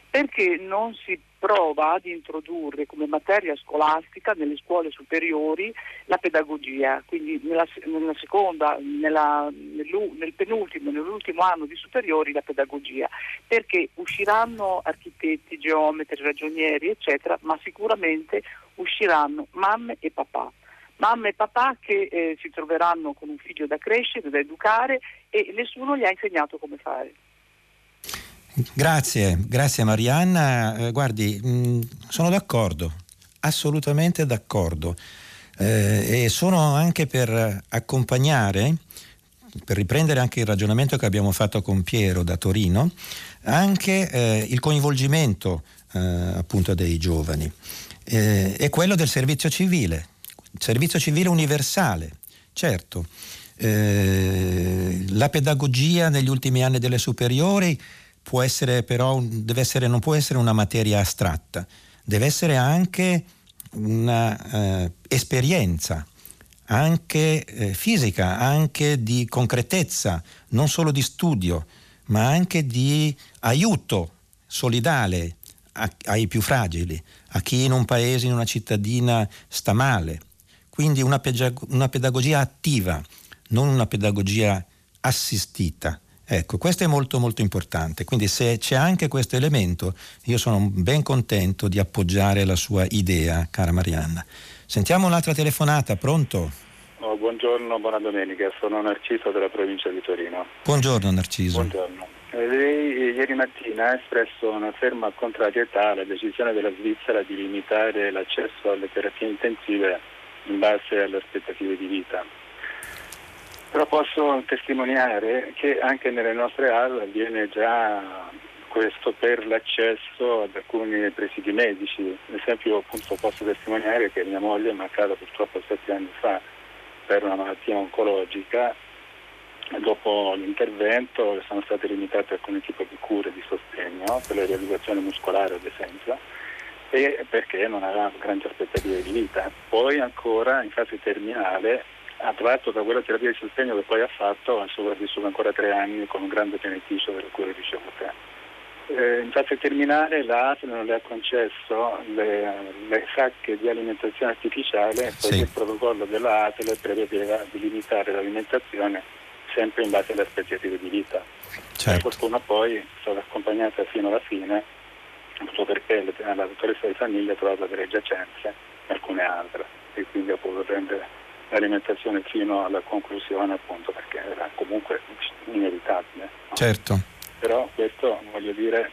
Perché non si prova ad introdurre come materia scolastica nelle scuole superiori la pedagogia, quindi nella, nella seconda, nella, nel penultimo, nell'ultimo anno di superiori la pedagogia, perché usciranno architetti, geometri, ragionieri, eccetera, ma sicuramente usciranno mamme e papà mamma e papà che eh, si troveranno con un figlio da crescere, da educare e nessuno gli ha insegnato come fare. Grazie, grazie Marianna. Eh, guardi, mh, mm, sono d'accordo, assolutamente d'accordo. Eh, e sono anche per accompagnare, per riprendere anche il ragionamento che abbiamo fatto con Piero da Torino, anche eh, il coinvolgimento eh, appunto dei giovani eh, e quello del servizio civile servizio civile universale, certo. Eh, la pedagogia negli ultimi anni delle superiori può essere però, essere, non può essere una materia astratta, deve essere anche un'esperienza, eh, anche eh, fisica, anche di concretezza, non solo di studio, ma anche di aiuto solidale a, ai più fragili, a chi in un paese, in una cittadina sta male, quindi una, una pedagogia attiva, non una pedagogia assistita. Ecco, questo è molto molto importante, quindi se c'è anche questo elemento, io sono ben contento di appoggiare la sua idea, cara Marianna. Sentiamo un'altra telefonata, pronto? Oh, buongiorno, buona domenica, sono Narciso della provincia di Torino. Buongiorno Narciso. Buongiorno. Eh, lei ieri mattina ha espresso una ferma contrarietà alla decisione della Svizzera di limitare l'accesso alle terapie intensive in base alle aspettative di vita. Però posso testimoniare che anche nelle nostre aule avviene già questo per l'accesso ad alcuni presidi medici. Ad esempio appunto, posso testimoniare che mia moglie è mancata purtroppo sette anni fa per una malattia oncologica. Dopo l'intervento sono state limitate alcuni tipi di cure di sostegno per la riabilitazione muscolare ad esempio e perché non aveva grandi aspettative di vita. Poi ancora in fase terminale ha tratto da quella terapia di sostegno che poi ha fatto, ha sopravvissuto ancora tre anni con un grande beneficio delle cure ricevute. Eh, in fase terminale l'ASL non le ha concesso le, le sacche di alimentazione artificiale sì. perché il protocollo della ASL prevedeva di limitare l'alimentazione sempre in base alle aspettative di vita. Certo. Per fortuna poi è stata accompagnata fino alla fine, proprio perché la dottoressa di famiglia ha trovato delle giacenze e alcune altre e quindi ha potuto prendere l'alimentazione fino alla conclusione appunto perché era comunque inevitabile. No? Certo. Però questo voglio dire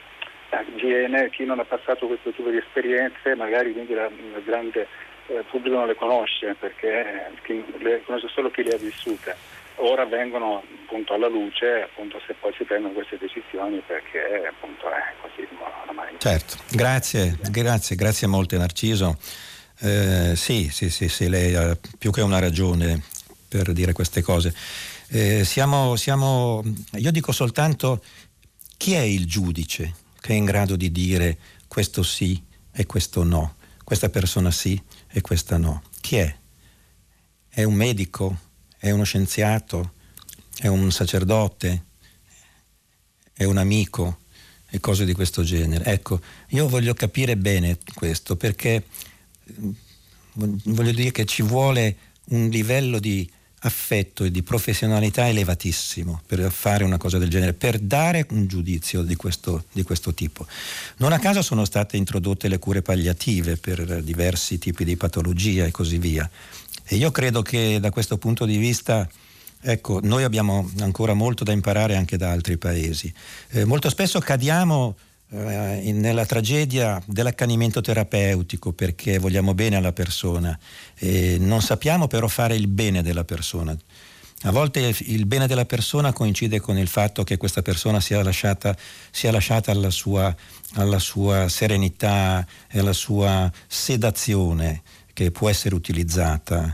avviene chi non ha passato questo tipo di esperienze magari quindi il grande eh, pubblico non le conosce perché le conosce solo chi le ha vissute ora vengono appunto alla luce appunto se poi si prendono queste decisioni perché appunto è così ormai. Certo, grazie, grazie, grazie molte Narciso. Eh, sì, sì, sì, sì, lei ha più che una ragione per dire queste cose. Eh, siamo, siamo, io dico soltanto chi è il giudice che è in grado di dire questo sì e questo no, questa persona sì e questa no? Chi è? È un medico? È uno scienziato? È un sacerdote? È un amico? E cose di questo genere. Ecco, io voglio capire bene questo perché voglio dire che ci vuole un livello di affetto e di professionalità elevatissimo per fare una cosa del genere, per dare un giudizio di questo, di questo, tipo. Non a caso sono state introdotte le cure palliative per diversi tipi di patologia e così via. E io credo che da questo punto di vista Ecco, noi abbiamo ancora molto da imparare anche da altri paesi. Eh, molto spesso cadiamo eh, nella tragedia dell'accanimento terapeutico perché vogliamo bene alla persona e non sappiamo però fare il bene della persona. A volte il bene della persona coincide con il fatto che questa persona sia lasciata, sia lasciata alla, sua, alla sua serenità e alla sua sedazione che può essere utilizzata.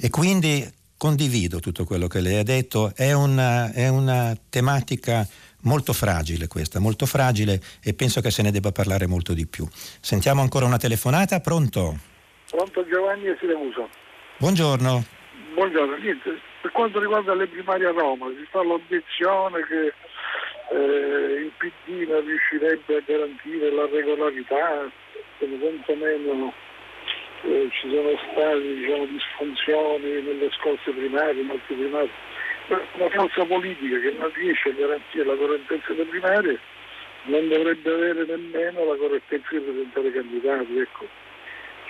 E quindi condivido tutto quello che lei ha detto, è una, è una tematica molto fragile questa, molto fragile e penso che se ne debba parlare molto di più. Sentiamo ancora una telefonata, pronto? Pronto Giovanni e Siracusa. Buongiorno. Buongiorno, niente, per quanto riguarda le primarie a Roma, si fa l'obiezione che eh, il PD non riuscirebbe a garantire la regolarità, senza meno eh, ci sono state diciamo, disfunzioni nelle scorse primarie, molti primari una forza politica che non riesce a garantire la correttezza delle primarie non dovrebbe avere nemmeno la correttezza di presentare candidati. Ecco.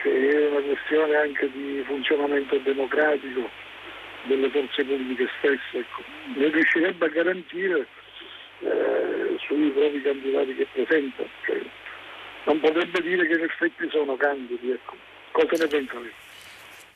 Cioè, è una questione anche di funzionamento democratico delle forze politiche stesse. Ecco. Non riuscirebbe a garantire eh, sui propri candidati che presenta. Cioè, non potrebbe dire che in effetti sono candidi. Ecco. Cosa ne pensa lei?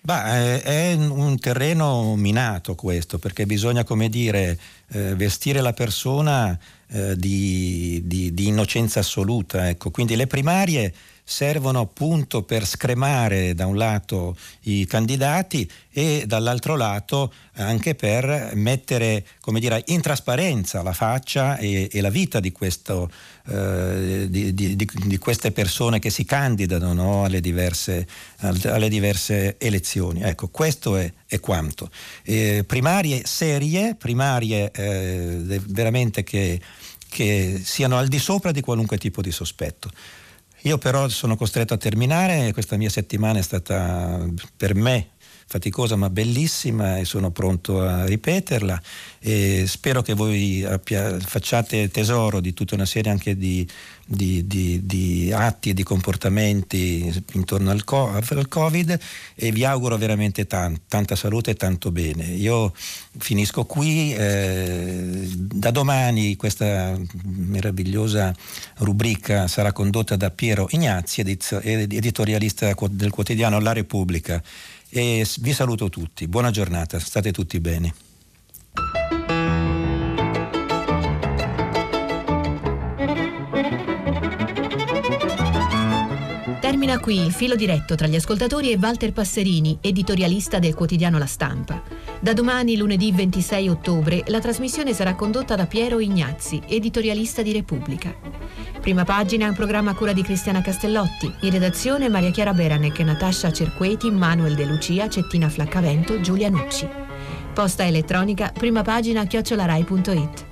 Bah, è un terreno minato questo, perché bisogna, come dire, eh, vestire la persona eh, di, di, di, innocenza assoluta. Ecco. Quindi le primarie servono appunto per scremare da un lato i candidati e dall'altro lato anche per mettere dire, in trasparenza la faccia e, e la vita di, questo, eh, di, di, di, queste persone che si candidano no, alle, diverse, alle, diverse, elezioni. Ecco, questo è, è quanto. Eh, primarie serie, primarie eh, veramente che, che siano al di sopra di qualunque tipo di sospetto. Io però sono costretto a terminare, questa mia settimana è stata per me faticosa ma bellissima e sono pronto a ripeterla e spero che voi appia, facciate tesoro di tutta una serie anche di, di, di, di atti e di comportamenti intorno al, al, Covid e vi auguro veramente tan, tanta salute e tanto bene. Io finisco qui, eh, da domani questa meravigliosa rubrica sarà condotta da Piero Ignazzi, editorialista del quotidiano La Repubblica e vi saluto tutti. Buona giornata, state tutti bene. Termina qui il filo diretto tra gli ascoltatori e Walter Passerini, editorialista del quotidiano La Stampa. Da domani, lunedì 26 ottobre, la trasmissione sarà condotta da Piero Ignazzi, editorialista di Repubblica. Prima pagina è un programma a cura di Cristiana Castellotti. In redazione Maria Chiara Beranec, Natascia Cerqueti, Manuel De Lucia, Cettina Flaccavento, Giulia Nucci. Posta elettronica, prima pagina chiocciolarai.it.